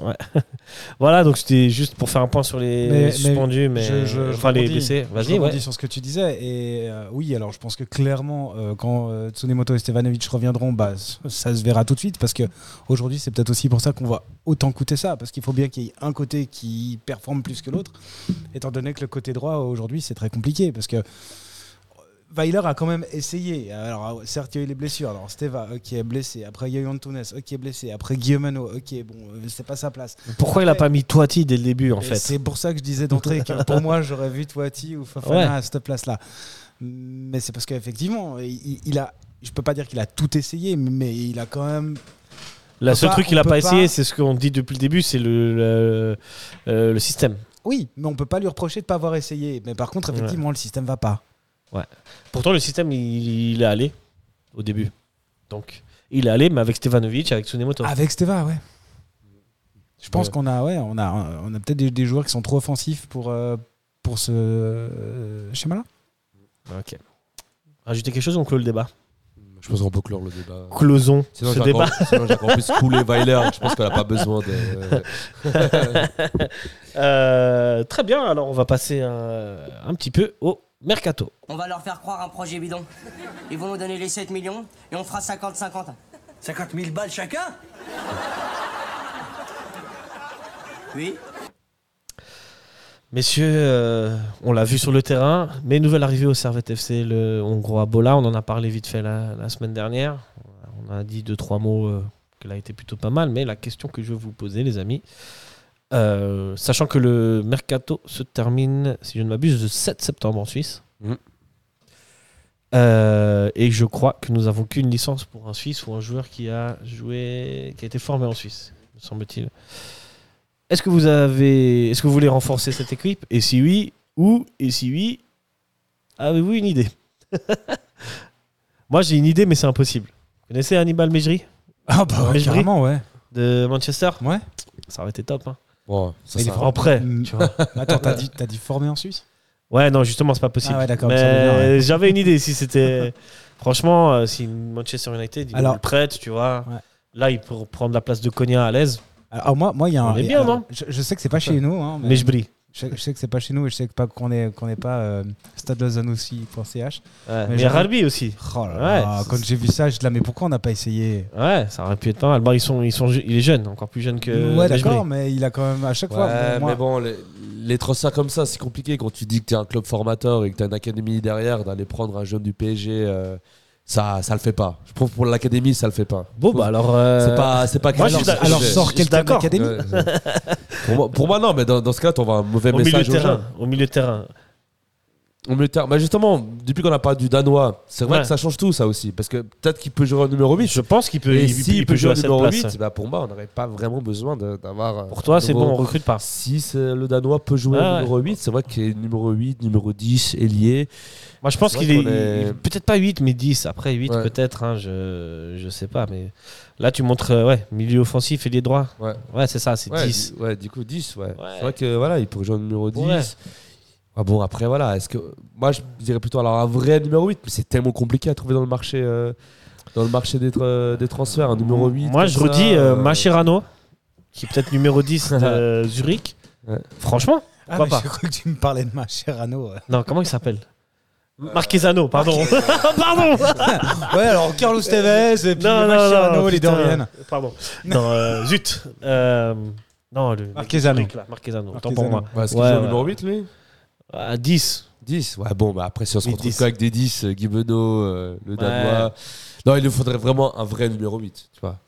Voilà, donc c'était juste pour faire un point sur les Mais- suspendus, mais, je- je- je enfin les rebondis. blessés. Je Vas-y, ouais. sur ce que tu disais. Et euh, oui, alors je pense que clairement, euh, quand euh, Tsunemoto et Stevanovic reviendront, bah, ça se verra tout de suite. Parce que aujourd'hui, c'est peut-être aussi pour ça qu'on va autant coûter ça. Parce qu'il faut bien qu'il y ait un côté qui performe plus que l'autre. Étant donné que le côté droit, aujourd'hui, c'est très compliqué. Parce que Weiler a quand même essayé. Alors, certes, il y a eu les blessures. Alors, Steva, ok, est blessé. Après, il y a eu Antunes, ok, blessé. Après, Guillemeno, ok, bon, euh, c'est pas sa place. Pourquoi il a pas mis Toiti dès le début, en fait C'est pour ça que je disais d'entrée que pour (laughs) moi, j'aurais vu Toiti ou Fofana Ouais. à cette place-là. Mais c'est parce qu'effectivement, il, il a. Je peux pas dire qu'il a tout essayé, mais il a quand même. Le peut seul pas- truc qu'il on a peut pas essayé, c'est ce qu'on dit depuis le début, c'est le, le, euh, le système. Oui, mais on peut pas lui reprocher de pas avoir essayé. Mais par contre, effectivement, le système va pas. Pourtant, le système, il, il est allé au début. Donc, il est allé, mais avec Stevanovic, avec Tsunemoto. Avec Steva, ouais. Je pense Ouais. qu'on a, ouais, on a, on a peut-être des, des joueurs qui sont trop offensifs pour, euh, pour ce euh, schéma-là. Ok. Rajouter quelque chose, on clôt le débat. Je pense qu'on peut clore le débat. Closons Sinon, ce débat. encore, sinon, j'ai encore plus (laughs) coulé Weiler. Je pense qu'elle n'a pas besoin de. (laughs) Euh, très bien, alors on va passer un, un petit peu au mercato. On va leur faire croire un projet bidon. Ils vont nous donner les 7 millions et on fera 50-50. 50 000 balles chacun Oui Messieurs, euh, on l'a vu sur le terrain, mais nouvelle arrivée au Servette FC, le hongrois Bola, on en a parlé vite fait la, la semaine dernière. On a dit deux, trois mots euh, qu'elle a été plutôt pas mal, mais la question que je vais vous poser, les amis, euh, sachant que le mercato se termine, si je ne m'abuse, le 7 septembre en Suisse. Mhm. Euh, et je crois que nous avons qu'une licence pour un Suisse ou un joueur qui a joué, qui a été formé en Suisse, me semble-t-il. Est-ce que vous avez, est-ce que vous voulez renforcer cette équipe? Et si oui, où? Et si oui, avez-vous une idée? (laughs) Moi, j'ai une idée, mais c'est impossible. Vous connaissez Hannibal Mejri? Ah bah Ouais, carrément, ouais. de Manchester? Ouais. Ça aurait été top. Hein. Bon, ça, Il est prêt, Mm. tu vois. (laughs) Attends, t'as dit, t'as dit formé en Suisse? Ouais, non, justement, c'est pas possible. Ah ouais, d'accord, Mais ouais. j'avais une idée si c'était. (laughs) Franchement, euh, si Manchester United, il Alors- prête, tu vois. Ouais. Là, il peut prendre la place de Konya à l'aise. Alors moi, moi, il y a un. On est bien, alors, non? je, je sais que c'est pas chez nous, hein, Mais je brille. Je, je sais que c'est pas chez nous et je sais que pas qu'on est qu'on n'est pas euh, stadelausanoussi.ch. Ouais, Mais mais Ralbi aussi. Oh là Ouais, là, c'est- quand j'ai vu ça, je dis là, mais pourquoi on n'a pas essayé? Ouais, ça aurait pu être pas mal. Bon, ils sont, ils sont, il est jeune, encore plus jeune que. Ouais, d'accord, mais il a quand même à chaque fois. Ouais, bon, moi- mais bon, les, les transferts comme ça, c'est compliqué quand tu dis que tu es un club formateur et que tu as une académie derrière, d'aller prendre un jeune du PSG, euh, ça, ça le fait pas. Je trouve pour l'académie, ça le fait pas. Bon, bah alors. euh, C'est pas, c'est pas Moi, alors, je- sors quelqu'un d'accord. d'académie. Pour, moi, pour moi, non, mais dans, dans ce cas, tu envoies un mauvais Au milieu message aux terrain. gens. Au milieu de terrain. De terrain. Bah justement, depuis qu'on a parlé du Danois, c'est vrai Ouais. que ça change tout, ça aussi. Parce que peut-être qu'il peut jouer au numéro 8. Je pense qu'il peut, Et il, il peut jouer à au numéro place. 8, bah pour moi, on n'aurait pas vraiment besoin d'avoir. euh, Pour toi, c'est bon, on recrute pas. Si le Danois peut jouer Ah au numéro 8, c'est vrai qu'il est numéro 8, numéro 10, ailier. Moi, je pense qu'il est, qu'on est- il- peut-être pas 8, mais 10. Après 8, Ouais. peut-être. hein, je, je sais pas. Mais là, tu montres euh, ouais, milieu offensif et les droits. Ouais. Ouais, c'est ça, c'est Ouais, 10. du- ouais, du coup 10, ouais. C'est vrai que voilà, il pourrait jouer au numéro 10. Ah bon, après voilà, est-ce que moi je dirais plutôt alors un vrai numéro 8, mais c'est tellement compliqué à trouver dans le marché euh, dans le marché des, tra- des transferts un numéro 8. Moi, je ça, redis euh, euh, Mascherano, qui est peut-être numéro 10 de (laughs) Zurich. Ouais. Franchement, Ah, pourquoi pas j'ai cru que tu me parlais de Mascherano. ouais. Non, comment il s'appelle? Marquezano, pardon. (laughs) pardon (laughs) ouais, alors Carlos Tevez et puis Non, non, Mascherano, non, les. Dorian. Pardon. Non, euh, zut. Euh, non, le. Marquezano. Zurich, là, Marquezano, autant pour moi. Ouais, est-ce qu'il Ouais, joue ouais. numéro 8 lui? À 10. 10 Ouais, bon, bah après si on se retrouve 10. qu'avec des 10, euh, Guy Benoît, euh, le Ouais. Danois. Non, il nous faudrait vraiment un vrai numéro 8, tu vois.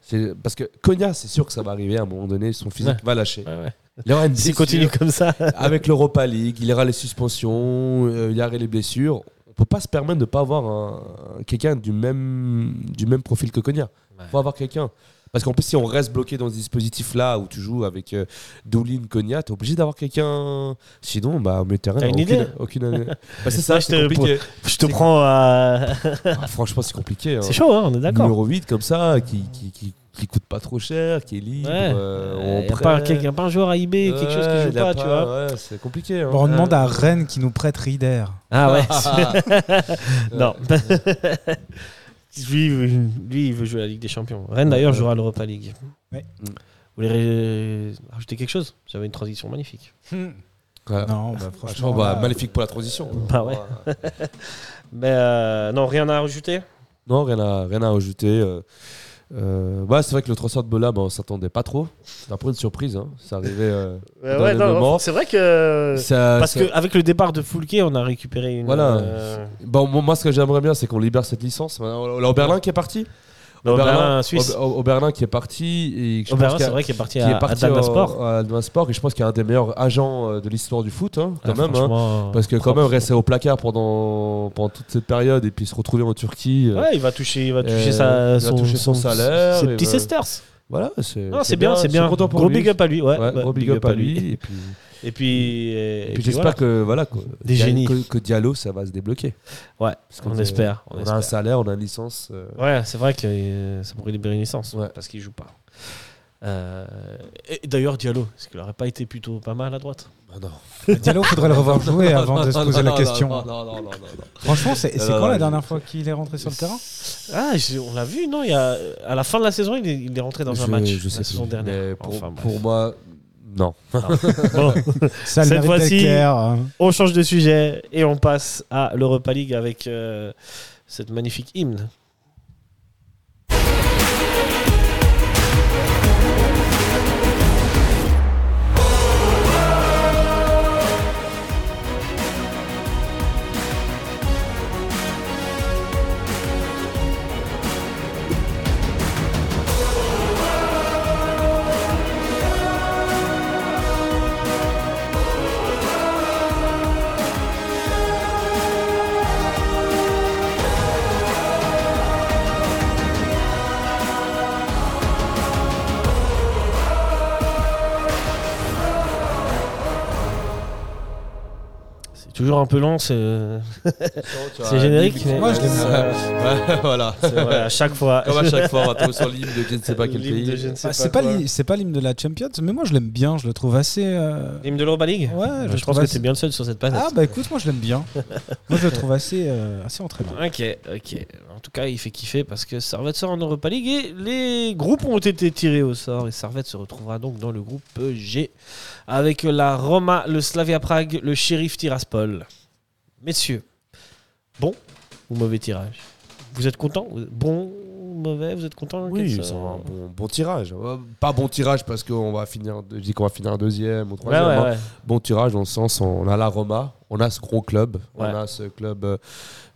Parce que Konya, c'est sûr que ça va arriver à un moment donné, son physique Ouais. va lâcher. Ouais. Il S'il continue comme ça. (laughs) avec l'Europa League, il y aura les suspensions, euh, il y aura les blessures. On peut pas se permettre de pas avoir un- quelqu'un du même, du même profil que Konya. Il faut avoir quelqu'un. Parce qu'en plus, si on reste bloqué dans ce dispositif-là où tu joues avec euh, Doulin, Konya, t'es obligé d'avoir quelqu'un. Sinon, bah, au milieu de terrain, T'as une aucune, idée aucune (laughs) année. bah, c'est ça, c'est te- compliqué. Je te prends à. Ah, franchement, c'est compliqué. hein. C'est chaud, hein, on est d'accord. Numéro 8 comme ça, qui, qui, qui, qui coûte pas trop cher, qui est libre. Ouais. euh, a, pas pas un joueur à eBay, quelque chose qui Ouais, joue a pas, tu vois. Ouais, c'est compliqué. hein. Bon, on demande à Rennes qui nous prête Rieder. Ah ouais. (laughs) (laughs) non. Lui, il- lui, il veut jouer à la Ligue des Champions. Rennes, d'ailleurs, jouera à l'Europa League. Ouais. Vous voulez rajouter quelque chose? J'avais une transition magnifique. (laughs) Ouais. Non, bah, Franchement, franchement, bah, là, maléfique pour la transition. Bah ouais. (laughs) Mais euh, non, rien à rajouter? Non, rien à, rien à rajouter. Euh, euh, ouais, c'est vrai que le transfert de Bola, bah, on s'attendait pas trop. C'était un peu une surprise. hein. Ça arrivait euh, Ouais, ouais. C'est vrai que. Ça- Parce ça- qu'avec le départ de Foulke, on a récupéré une. Voilà. euh, Bon, moi, ce que j'aimerais bien, c'est qu'on libère cette licence. L'Oberlin qui est parti Oberlin suisse. Au- Oberlin qui est parti. Et je Oberlin, pense qu'il y a- c'est vrai qu'il est parti qui à- est parti au- Sport. à Dalmas Sport. Et je pense qu'il a un des meilleurs agents euh, de l'histoire du foot, hein, quand Ah, même. hein. parce que quand même, rester au placard pendant, pendant toute cette période et puis se retrouver en Turquie. euh, Ouais, il va toucher, il va toucher euh, sa, son, toucher son salaire, Ses petits va- sisters. Voilà, c'est bien, c'est bien. content pour Gros lui. big up à lui, ouais. Ouais, gros big, up à lui. Et puis, Et puis, et, j'espère voilà. que voilà quoi, Des Dia- génies. Que, que Diallo ça va se débloquer. Ouais, Parce on qu'on espère. On, On, a un salaire, on a une licence. euh, Ouais, c'est vrai que euh, ça pourrait libérer une licence Ouais. parce qu'il joue pas. Euh, et d'ailleurs, Diallo, est-ce qu'il aurait pas été plutôt pas mal à droite? Ah non. (laughs) Diallo, faudrait le revoir jouer avant de se (laughs) poser non, la non, question. Non, non, non, non, non, non. Franchement, c'est quand non, la je- dernière fois qu'il est rentré sur le terrain? Ah, je- on l'a vu, non? Il y a, À la fin de la saison, il est, il est rentré dans un match je sais la saison dernière. Enfin, pour moi, non. (laughs) Bon, Ça Cette fois-ci- hein. on change de sujet et on passe à l'Europa League avec euh, cette magnifique hymne. Toujours un peu long, c'est (laughs) C'est générique, mais- Moi, je l'aime bien. Ouais, voilà. c'est vrai, à chaque fois. Comme à chaque fois, on va tomber sur l'hymne de je ne sais pas (laughs) quel L'hymne pays. Ah, C'est pas, c'est l'hymne de la Champions, mais moi je l'aime bien, je le trouve assez. euh, L'hymne de l'Europa League Ouais, je, je pense que t'es bien le seul sur cette planète. Ah bah écoute, moi je l'aime bien. moi je le trouve assez, euh, assez entraînant. (laughs) Ok, ok. Tout cas, il fait kiffer parce que Servette sort en Europa League et les groupes ont été tirés au sort. Et Servette se retrouvera donc dans le groupe G avec la Roma, le Slavia Prague, le Sheriff Tiraspol. Messieurs, bon ou mauvais tirage? Vous êtes content Bon ou mauvais? Vous êtes content Oui, c'est un bon, bon tirage. Euh, Pas bon tirage parce qu'on va finir, je dis qu'on va finir deuxième ou troisième. ouais, hein. ouais. Bon tirage dans le sens, on a la Roma, on a ce gros club, Ouais. on a ce club euh,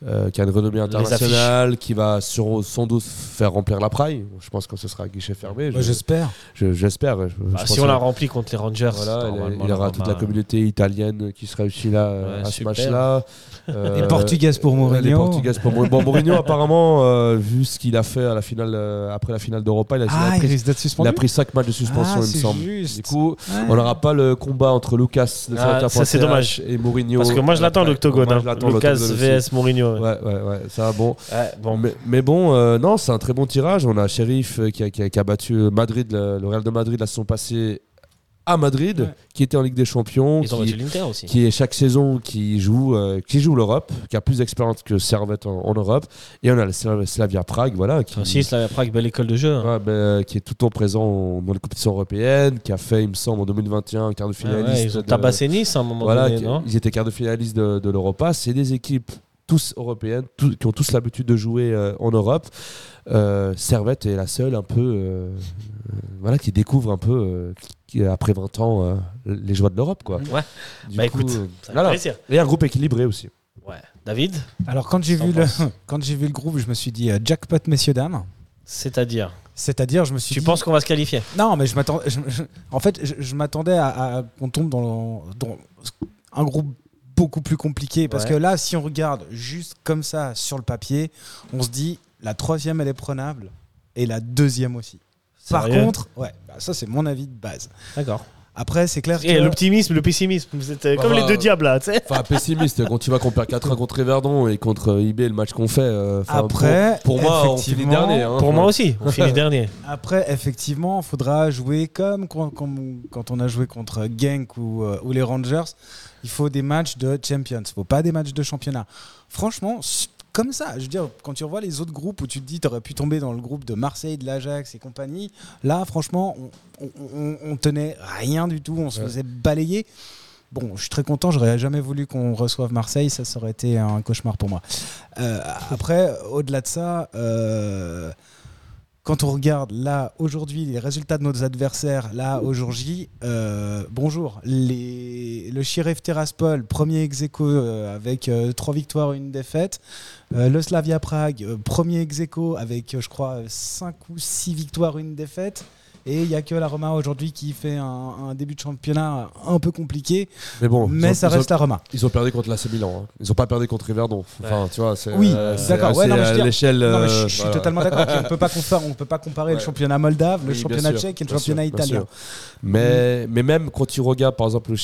euh, qui a une renommée internationale, qui va sur- sans doute faire remplir la praille. Je pense que ce sera à guichet fermé. J'espère. je- J'espère. Je- Bah, je si on la remplit contre les Rangers, Voilà, il, y aura toute la communauté italienne qui sera aussi là euh, Ouais, à ce match-là. Euh, Les Portugaises pour Mourinho. Les Portugaises pour Mourinho. Bon, Mourinho, apparemment, euh, vu ce qu'il a fait à la finale, euh, après la finale d'Europa, il a, il a Ah, il pris, il suspendu. a pris 5 matchs de suspension, Ah, il me semble. juste. Du coup, Ouais. on n'aura pas le combat entre Lucas de Ah, ça, c'est dommage. et Mourinho. Parce que moi je l'attends l'octogone. hein. Lucas vs Mourinho. ouais. Ouais, ouais, ouais, ça bon. Ouais, bon. Mais, mais bon, euh, non, c'est un très bon tirage. On a Sheriff euh, qui a, qui a- qui a battu Madrid, le, le Real de Madrid la saison passée à Madrid, Ouais. qui était en Ligue des Champions, Ils qui, aussi. est chaque saison qui joue, euh, qui joue l'Europe, qui a plus d'expérience que Servette en, en Europe. Et on a le Slav- Slavia Prague, voilà, qui, Aussi, Slavia Prague, belle école de jeu. hein. ouais, ben, qui est tout le temps présent dans les compétitions européennes, qui a fait, il me semble, en 2021 quart de Ouais, finaliste. ouais, ils ont de- tabassé Nice à un moment voilà, donné, non ils étaient quart de finaliste de, de l'Europa. C'est des équipes tous européennes, qui ont tous l'habitude de jouer euh, en Europe. Euh, Servette est la seule un peu, euh, euh, voilà, qui découvre un peu, euh, qui, après 20 ans, euh, les joies de l'Europe, quoi. Ouais. Du Bah coup, écoute, euh, ça fait voilà. plaisir. Et un groupe équilibré aussi. Ouais. David, Alors quand j'ai vu le (laughs) quand j'ai vu le groupe, je me suis dit euh, jackpot messieurs dames. c'est-à-dire C'est-à-dire, je me suis Tu dit- penses qu'on va se qualifier? Non, mais je m'attends. je- je- en fait, je, je m'attendais à, à qu'on tombe dans, le- dans un groupe beaucoup plus compliqué. Parce Ouais. que là, si on regarde juste comme ça sur le papier, on se dit la troisième, elle est prenable. Et la deuxième aussi. Par Sérieux contre, ouais, bah, ça c'est mon avis de base. D'accord. Après, c'est clair Et que. l'optimisme, le pessimisme, vous êtes euh, Bah, comme bah, les deux diables là, tu sais. Enfin, pessimiste, quand tu vas qu'on perd 4-1 contre Everdon et contre IB, le match qu'on fait. euh, enfin, Après, pour, pour moi, on finit effectivement, dernier. hein. Pour moi aussi, on finit (laughs) dernier. Après, effectivement, il faudra jouer comme quand, comme quand on a joué contre Genk ou, euh, ou les Rangers. Il faut des matchs de Champions. Il ne faut pas des matchs de championnat. Franchement, s- comme ça, je veux dire, quand tu revois les autres groupes où tu te dis tu aurais pu tomber dans le groupe de Marseille, de l'Ajax et compagnie, là, franchement, on, on- on- on tenait rien du tout. On se Ouais. faisait balayer. Bon, je suis très content. J'aurais jamais voulu qu'on reçoive Marseille. Ça, ça aurait été un cauchemar pour moi. Euh, après, au-delà de ça, euh, quand on regarde là aujourd'hui les résultats de nos adversaires là au jour J, euh, bonjour, le Sheriff Tiraspol, premier ex euh, avec euh, trois victoires et une défaite. Euh, le Slavia Prague, premier ex avec je crois 5 ou 6 victoires et une défaite. Et il n'y a que la Roma aujourd'hui qui fait un, un début de championnat un peu compliqué. Mais bon, Mais ont- ça ont- reste la Roma. Ils ont perdu contre l'AC Milan. hein. Ils ont pas perdu contre Everdon. Enfin, tu vois, c'est Oui, euh, c'est d'accord. Ouais, l'échelle. Je, euh, je suis voilà. totalement d'accord. on peut pas comparer, on peut pas comparer le championnat moldave, le Oui, championnat sûr, tchèque et le championnat sûr, italien. Mais, mais même quand tu regardes, par exemple, le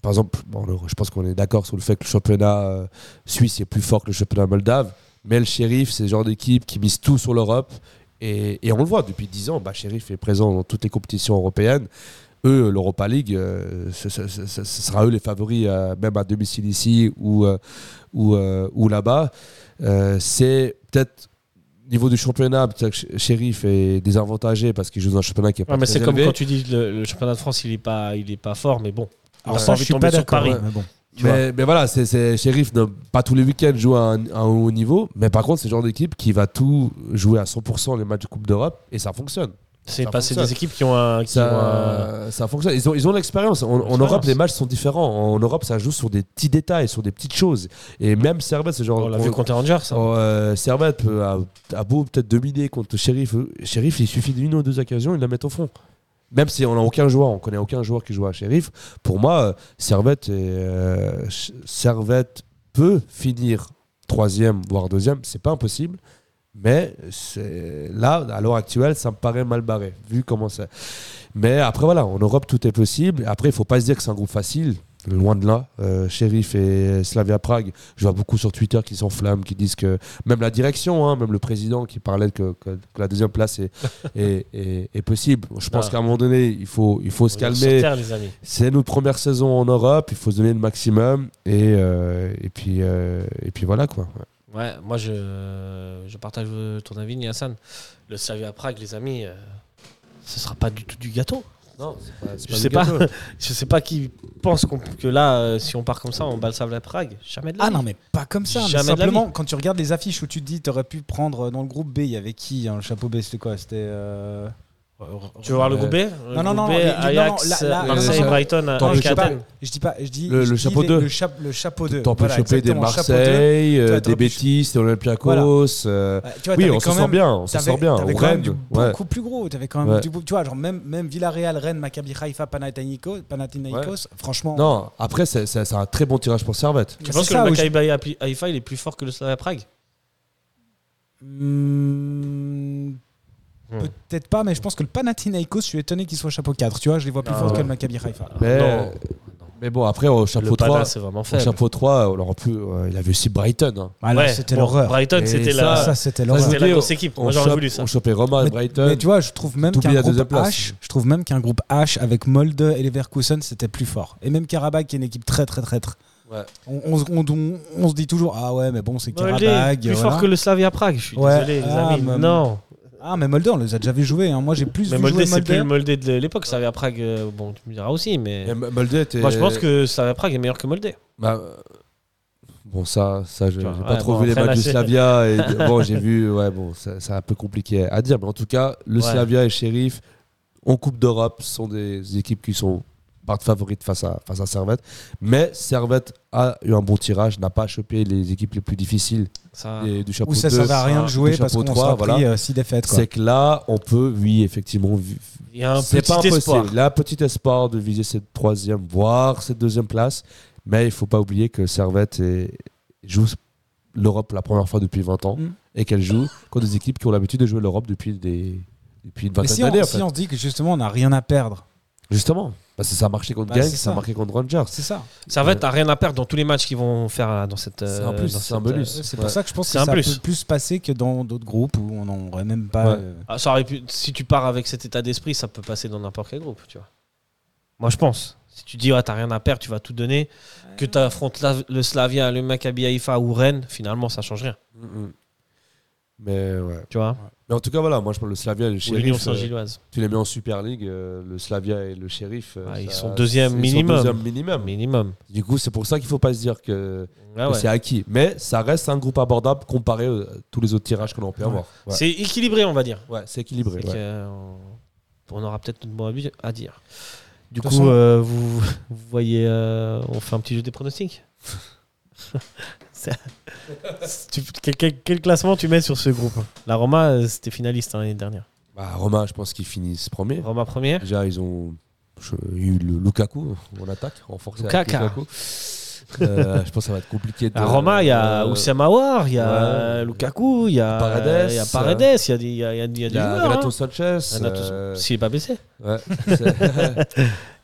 par exemple bon, je pense qu'on est d'accord sur le fait que le championnat euh, suisse est plus fort que le championnat moldave. Mais le shérif, c'est le genre d'équipe qui mise tout sur l'Europe. Et, et on le voit depuis 10 ans, bah, Sheriff est présent dans toutes les compétitions européennes. Eux, l'Europa League, euh, ce, ce- ce- ce sera eux les favoris, euh, même à domicile ici ou, euh, ou, ou là-bas. C'est peut-être niveau du championnat, Sheriff est désavantagé parce qu'il joue dans un championnat qui est pas Ouais, mais c'est comme quand tu dis le, le championnat de France, il est pas, il est pas fort, mais bon. Alors ça, je suis pas d'accord. Paris. mais bon. Mais, mais voilà, c'est, c'est Sheriff, ne- pas tous les week-ends joue à un, à un haut niveau, mais par contre, c'est le genre d'équipe qui va tout jouer à 100% les matchs de Coupe d'Europe et ça fonctionne. C'est des équipes qui ont un. Qui ont un- Ça, ça fonctionne. Ils ont, ils ont l'expérience. En. Europe, les matchs sont différents. En Europe, ça joue sur des petits détails, sur des petites choses. Et même Servette, c'est genre. On l'a vu contre Rangers. ça. Euh, Servette peut- a, a beau peut-être dominer contre Sheriff. Sheriff, il suffit d'une ou deux occasions, ils la mettent au fond. Même si on n'a aucun joueur, on connaît aucun joueur qui joue à Sheriff. Pour moi, euh, Servette, euh, Servette peut finir troisième, voire deuxième. C'est pas impossible. Mais là, à l'heure actuelle, ça me paraît mal barré, vu comment c'est. Mais après, voilà, en Europe, tout est possible. Après, il faut pas se dire que c'est un groupe facile. Loin de là. Euh, Sheriff et Slavia Prague, je vois beaucoup sur Twitter qui s'enflamment, qui disent que même la direction, hein, même le président qui parlait que, que- que la deuxième place est, (laughs) est, est- est possible. Je pense Ah. qu'à un moment donné, il faut, il faut se calmer. C'est notre première saison en Europe, il faut se donner le maximum. Et, euh, et, puis, euh, et puis voilà quoi. Ouais. Ouais, moi je, je partage ton avis, Niassan. Le Slavia Prague, les amis, euh, ce sera pas du tout du gâteau. Non, c'est pas, c'est Je sais pas, (laughs) je sais pas qui pense que là, euh, si on part comme ça, on bat le Slavia Prague. Jamais de la Ah vie. non, mais pas comme ça. mais Jamais de la simplement, quand tu regardes les affiches où tu te dis, t'aurais pu prendre euh, dans le groupe B, il y avait qui hein, Le chapeau B, c'était quoi? C'était. euh, Tu veux voir le groupe B? Le Non, non, groupe non, B, les- les- Ajax, non, non, là- là- Marseille, Brighton, Attends, euh, je dis pas, je dis pas, je dis Le- je le dis chapeau les- 2. Le, chap- le chapeau 2. T'en peux choper des exactement, chapeau 2. Marseille, euh, Toi, des pu- Betis, des Olympiakos. euh, oui, on s'en sort bien, on s'en sort bien. t'avais On quand même règne. du Ouais. beaucoup plus gros. T'avais quand même Ouais. du beau- Tu vois, genre même, même Villarreal, Rennes, Maccabi Haifa, Panathinaikos, Panathinaikos franchement. Non, après, c'est c'est- c'est un très bon tirage pour Servette. Tu C'est penses que ça le où je- Maccabi Haïfa- il est plus fort que le Slavia Prague? Hmm. Peut-être pas, mais je pense que le Panathinaikos, je suis étonné qu'il soit chapeau 4. Tu vois, je les vois plus forts que le Maccabi Haifa. Mais, Non. mais bon, après, au chapeau Le 3, Pana, c'est vraiment au chapeau 3 on pu, euh, il avait aussi Brighton. hein. Ah, là, Ouais, c'était bon, l'horreur. Brighton, c'était ça, la, Ça, c'était l'horreur. c'était la grosse équipe. On, Moi, j'aurais voulu ça. on chopait Roma et Brighton. Mais tu vois, je trouve même qu'un groupe. H, je trouve même qu'un groupe H avec Molde et Leverkusen, c'était plus fort. Et même Karabakh, qui est une équipe très très traître. Ouais. On, on- on- on- on se dit toujours ah ouais, mais bon, c'est Karabakh. plus voilà. fort que le Slavia Prague. Je suis Ouais. désolé, les Ah, amis. mais- Non. Ah, mais Molde, on les a déjà vu jouer. hein. Moi, j'ai plus Mais vu Molde, jouer c'est plus le Molde. De l'époque. Slavia Prague, euh, bon, tu me diras aussi, mais. Et Molde était. Moi, je pense que Slavia Prague est meilleur que Molde. Bah, bon, ça, ça je vois, pas trop bon, vu les matchs du Slavia. Et, (laughs) bon, j'ai vu, ouais, bon, ça- c'est un peu compliqué à dire. Mais en tout cas, le Ouais. Slavia et Sheriff, en Coupe d'Europe, sont des équipes qui sont partent favorites face à, face à Servette. Mais Servette a eu un bon tirage, n'a pas chopé les équipes les plus difficiles Ça. et du chapeau Où ça 2, servait à rien de jouer parce qu'on 3, sera voilà. pris 6 défaites. C'est que là, on peut, oui, effectivement, Il y a un c'est petit pas impossible. espoir. Il a un petit espoir de viser cette troisième, voire cette deuxième place. Mais il faut pas oublier que Servette est- joue l'Europe pour la première fois depuis 20 ans Mm. et qu'elle joue contre des équipes qui ont l'habitude de jouer l'Europe depuis, des, depuis une Mais vingtaine si, on, d'années. en si on se dit que justement, on n'a rien à perdre, Justement, parce que ça a marché contre Bah, c'est ça a ça. marché contre Rangers. c'est ça. Servette n'a rien à perdre dans tous les matchs qu'ils vont faire dans cette. C'est un euh, plus, c'est un cette, bonus. euh, C'est Ouais. pour ça que je pense C'est que un ça plus. peut plus se passer que dans d'autres groupes où on n'aurait même pas. Ouais. euh, Ah, ça aurait pu, si tu pars avec cet état d'esprit, ça peut passer dans n'importe quel groupe, tu vois. Moi, je pense. Si tu dis, ouais, t'as rien à perdre, tu vas tout donner, que tu affrontes le Slavia, le Maccabi Haïfa ou Rennes, finalement, ça change rien, Mm, mm. Mais ouais. tu vois. Mais en tout cas, voilà, moi je pense que le Slavia et le Sheriff, euh, tu les mets en Super League, euh, le Slavia et le Sheriff. euh, Ah, ils sont deuxième sont minimum. deuxième minimum. Minimum. Du coup, c'est pour ça qu'il faut pas se dire que, Ah que ouais. c'est acquis. Mais ça reste un groupe abordable comparé euh, à tous les autres tirages que l'on peut avoir. Ouais, C'est équilibré, on va dire. Ouais, c'est équilibré. Euh, on aura peut-être notre mot à dire. Du De coup, façon- euh, vous, vous voyez, euh, on fait un petit jeu des pronostics. (laughs) Quel, quel- quel classement tu mets sur ce groupe La Roma, euh, c'était finaliste hein, l'année dernière. Bah, Roma, je pense qu'ils finissent premier. Roma première. Déjà, ils ont eu le Lukaku en attaque, renforcé avec Lukaka. Lukaku. Euh, je pense que ça va être compliqué. De, À Roma, il y a euh, Oussama Aouar, il y a ouais. Lukaku, il y a Paredes, il y a Paredes, il y a, des- joueurs, Renato hein. Sanchez. Euh, S'il n'est pas blessé. ouais,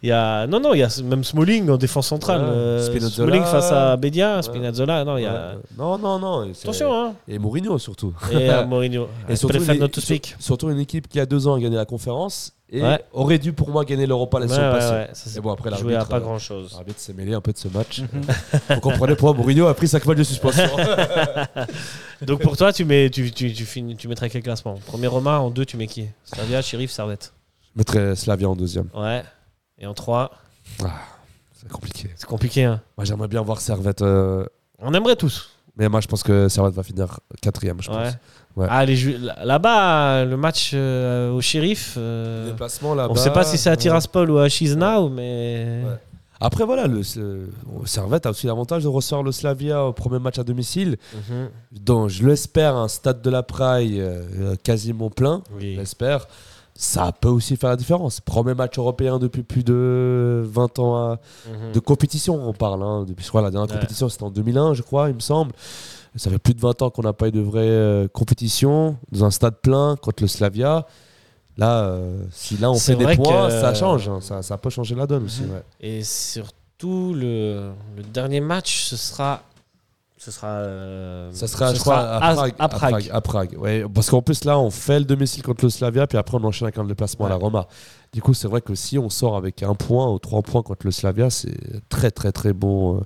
Il y a, non, non, il y a même Smalling en défense centrale. Ouais. euh. Smalling face à Bedia, Spinazzola. Non, il y a... non, non, non. Attention, hein. Et Mourinho surtout. Et euh, Mourinho. Et surtout, sur- surtout une équipe qui a deux ans a gagné la conférence et Ouais. aurait dû pour moi gagner l'Europa la Ouais, passée. ouais, ça, Et bon, après, l'arbitre, pas grand chose. L'arbitre s'est mêlé un peu de ce match. (laughs) Vous comprenez pourquoi Mourinho a pris 5 matchs de suspension. (laughs) Donc pour toi, tu, mets, tu, tu, tu, finis, tu mettrais quel classement? Premier Roma, en deux, tu mets qui? Slavia, Sheriff, Servette. Je mettrais Slavia en deuxième. Ouais. Et en trois, C'est compliqué. c'est compliqué. Hein. Moi, j'aimerais bien voir Servette. euh, On aimerait tous. Mais moi, je pense que Servette va finir quatrième. Je Ouais. pense. Ouais. Ah, là-bas, le match euh, au Sheriff, euh, Déplacement là-bas. on ne sait pas si c'est à ouais. Tiraspol ou à Chisinau, mais... Ouais. Après, voilà, le, le- Servette a aussi l'avantage de recevoir le Slavia au premier match à domicile. Mhm. Donc, je l'espère, un stade de la Praille euh, quasiment plein. Oui. Je l'espère. Ça peut aussi faire la différence. Premier match européen depuis plus de 20 ans à- Mhm. de compétition, on parle. hein. Depuis, je crois, la dernière Ouais. compétition, c'était en 2001, je crois, il me semble. Ça fait plus de 20 ans qu'on n'a pas eu de vraie euh, compétition dans un stade plein contre le Slavia. Là, euh, si là on fait des points, que- ça change. hein. Ça, ça peut changer la donne aussi. Mhm. ouais. Et surtout, le, le dernier match, ce sera... Ce sera, euh, Ça sera, je crois, à Prague. à Prague. à Prague, ouais. Parce qu'en plus, là, on fait le domicile contre le Slavia, puis après, on enchaîne avec un déplacement à la. Roma. Du coup, c'est vrai que si on sort avec un point ou trois points contre le Slavia, c'est très, très, très bon euh,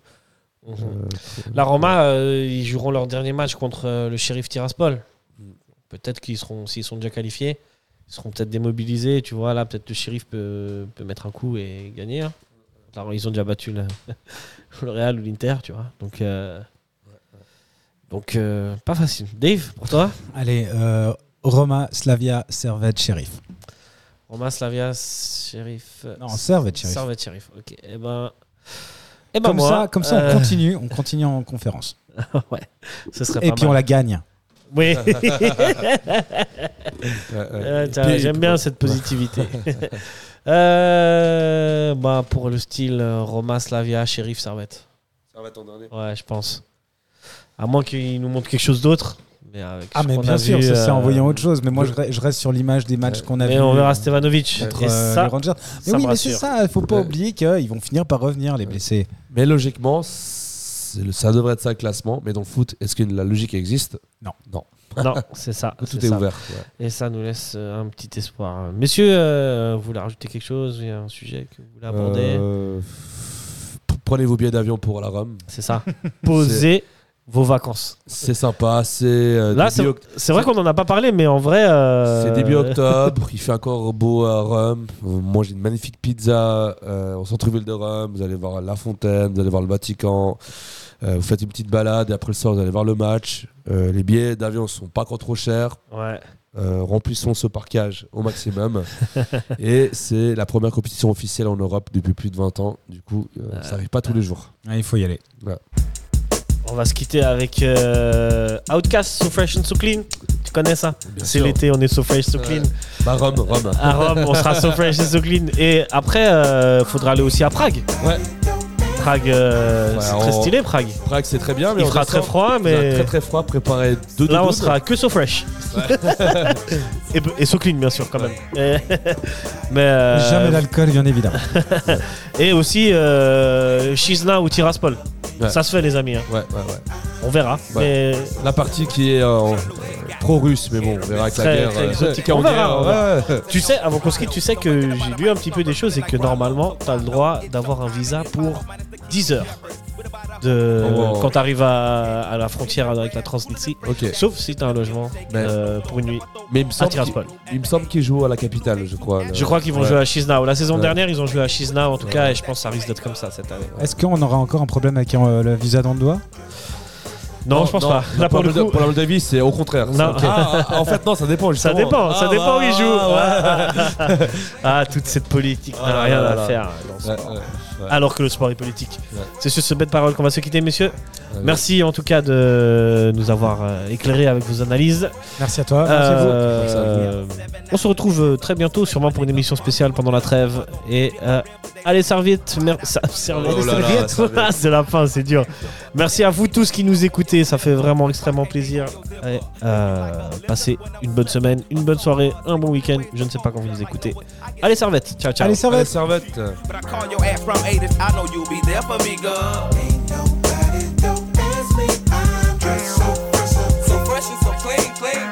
Mhm. Euh, La Roma, euh, ils joueront leur dernier match contre le shérif Tiraspol. Peut-être qu'ils seront, s'ils sont déjà qualifiés, ils seront peut-être démobilisés. Tu vois, là, peut-être le shérif peut, peut mettre un coup et gagner. hein. Alors, ils ont déjà battu le, (laughs) le Real ou l'Inter, tu vois. Donc, donc euh, pas facile. Dave, pour toi Allez, euh, Roma, Slavia, Servette, Sheriff. Roma, Slavia, shérif. Non, Servette, Sheriff. Servette, shérif. Ok. Et ben. Eh ben Comme moi, ça, comme ça, euh, on continue, on (laughs) continue en conférence. ouais, ce serait Et pas puis mal. on la gagne. Oui. (laughs) Euh, J'aime bien cette positivité. (laughs) Euh, bah, pour le style euh, Roma, Slavia, Sheriff, Servette. Ça va ton dernier. Ouais, je pense. À moins qu'il nous montre quelque chose d'autre. Mais avec Ah, mais bien sûr, vu, ça c'est euh, en voyant autre chose. Mais moi, je, re- je reste sur l'image des matchs qu'on a Mais vus. on verra Stevanovic. contre Et euh, ça, les Rangers. Mais ça oui, mais c'est ça, il faut pas Ouais. oublier qu'ils vont finir par revenir, les blessés. Mais logiquement, ça devrait être ça le classement. Mais dans le foot, est-ce que la logique existe? Non. Non. Non, c'est ça. (laughs) Tout est ça. ouvert. ouais. Et ça nous laisse euh, un petit espoir. Messieurs, euh, vous voulez rajouter quelque chose? Il y a un sujet que vous voulez aborder? Euh, Prenez vos billets d'avion pour la Rome. C'est ça. (laughs) Posez vos vacances. C'est sympa. C'est euh, Là, c'est oct- c'est vrai qu'on en a pas parlé, mais en vrai. euh, c'est début octobre. il fait encore beau à Rome. Vous mangez une magnifique pizza euh, au centre-ville de Rome. Vous allez voir la fontaine, vous allez voir le Vatican. Euh, vous faites une petite balade et après le soir, vous allez voir le match. Euh, les billets d'avion sont pas encore trop chers. Ouais. Euh, remplissons ce parcage au maximum. (laughs) et c'est la première compétition officielle en Europe depuis plus de 20 ans. Du coup, euh, ça arrive pas tous les jours. Il faut y aller. On va se quitter avec euh, Outcast, So Fresh and So Clean. Tu connais ça? C'est l'été, on est So Fresh, So Clean. Bah, Rome, Rome. À Rome, on sera So Fresh and So Clean. Et après, il faudra aller aussi à Prague. Ouais. Prague, euh, Ouais, c'est on- très stylé, Prague. Prague, c'est très bien. Mais Il on fera descend. très froid, Il fera mais Très très froid, préparez deux là, on doudounes. sera que So Fresh. (laughs) et, et So Clean, bien sûr, quand même. Et- mais, euh, Jamais d'alcool, bien évidemment. (laughs) Et aussi euh, Shizna ou Tiraspol. Ouais. Ça se fait, les amis. hein. Ouais, ouais, ouais. On verra. Ouais. Mais La partie qui est euh, pro-russe, mais bon, on verra avec la Très- guerre. très euh, exotique. qui est en On verra, guerre, on verra. ouais, ouais. Tu sais, avant qu'on se quitte, tu sais que j'ai lu un petit peu des choses et que normalement, tu as le droit d'avoir un visa pour 10 heures. De, Oh, wow. Quand tu arrives à, à la frontière avec la Transnistrie. Sauf si tu as un logement Mais- euh, pour une nuit. Mais il me À semble il me semble qu'ils jouent à la capitale, je crois. le- Je crois qu'ils vont Ouais. jouer à Chisinau. La saison Ouais. dernière, ils ont joué à Chisinau en tout cas, et je pense que ça risque d'être comme ça cette année. Est-ce qu'on aura encore un problème avec euh, le visa dans le doigt Non, je pense pas. Là, pour le coup, pour la Moldavie, c'est au contraire. Ah, ah, en fait, non, ça dépend. (laughs) Ça dépend, ça Ah, dépend où ils jouent. ouais. (laughs) ah, toute cette politique n'a Ah, rien là, à là. faire dans ce Ouais. Alors que le sport est politique. Ouais. C'est sur ce bête parole qu'on va se quitter, messieurs. Ouais. Merci en tout cas de nous avoir euh, éclairé avec vos analyses. Merci à toi. Merci à vous. Euh, on se retrouve euh, très bientôt, sûrement pour une émission spéciale pendant la trêve. Et euh, allez, serviette. Mer- (laughs) serviette. Oh là là, serviette. serviette. (laughs) Ah, c'est la fin, c'est dur. Merci à vous tous qui nous écoutez, ça fait vraiment extrêmement plaisir. Et, euh, passez une bonne semaine, une bonne soirée, un bon week-end. Je ne sais pas quand vous nous écoutez. Allez, servette. Ciao, ciao. Allez, va Allez, servette. But I call your ass from Avis. I know you'll be there for me, girl. So fresh and so clean, clean.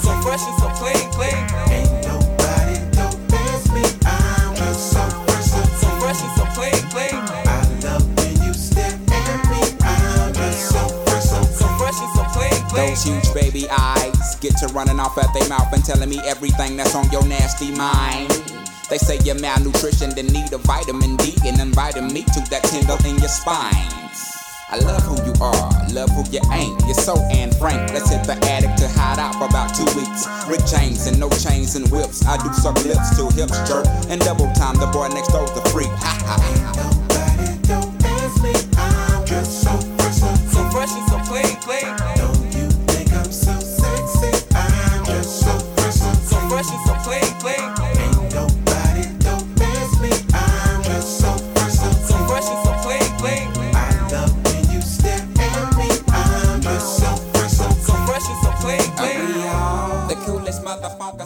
So fresh and so clean, clean. So fresh and so clean, clean. So fresh and so clean, clean. Those huge baby eyes get to running off at their mouth and telling me everything that's on your nasty mind. They say you're malnutrition, then need a vitamin D and inviting me to that tingle in your spine. I love who you are, love who you ain't. You're so Anne Frank. Let's hit the attic to hide out for about two weeks. Rick James and no chains and whips. I do suck lips till hips jerk and double time. The boy next door's the freak. Ha ha. pop,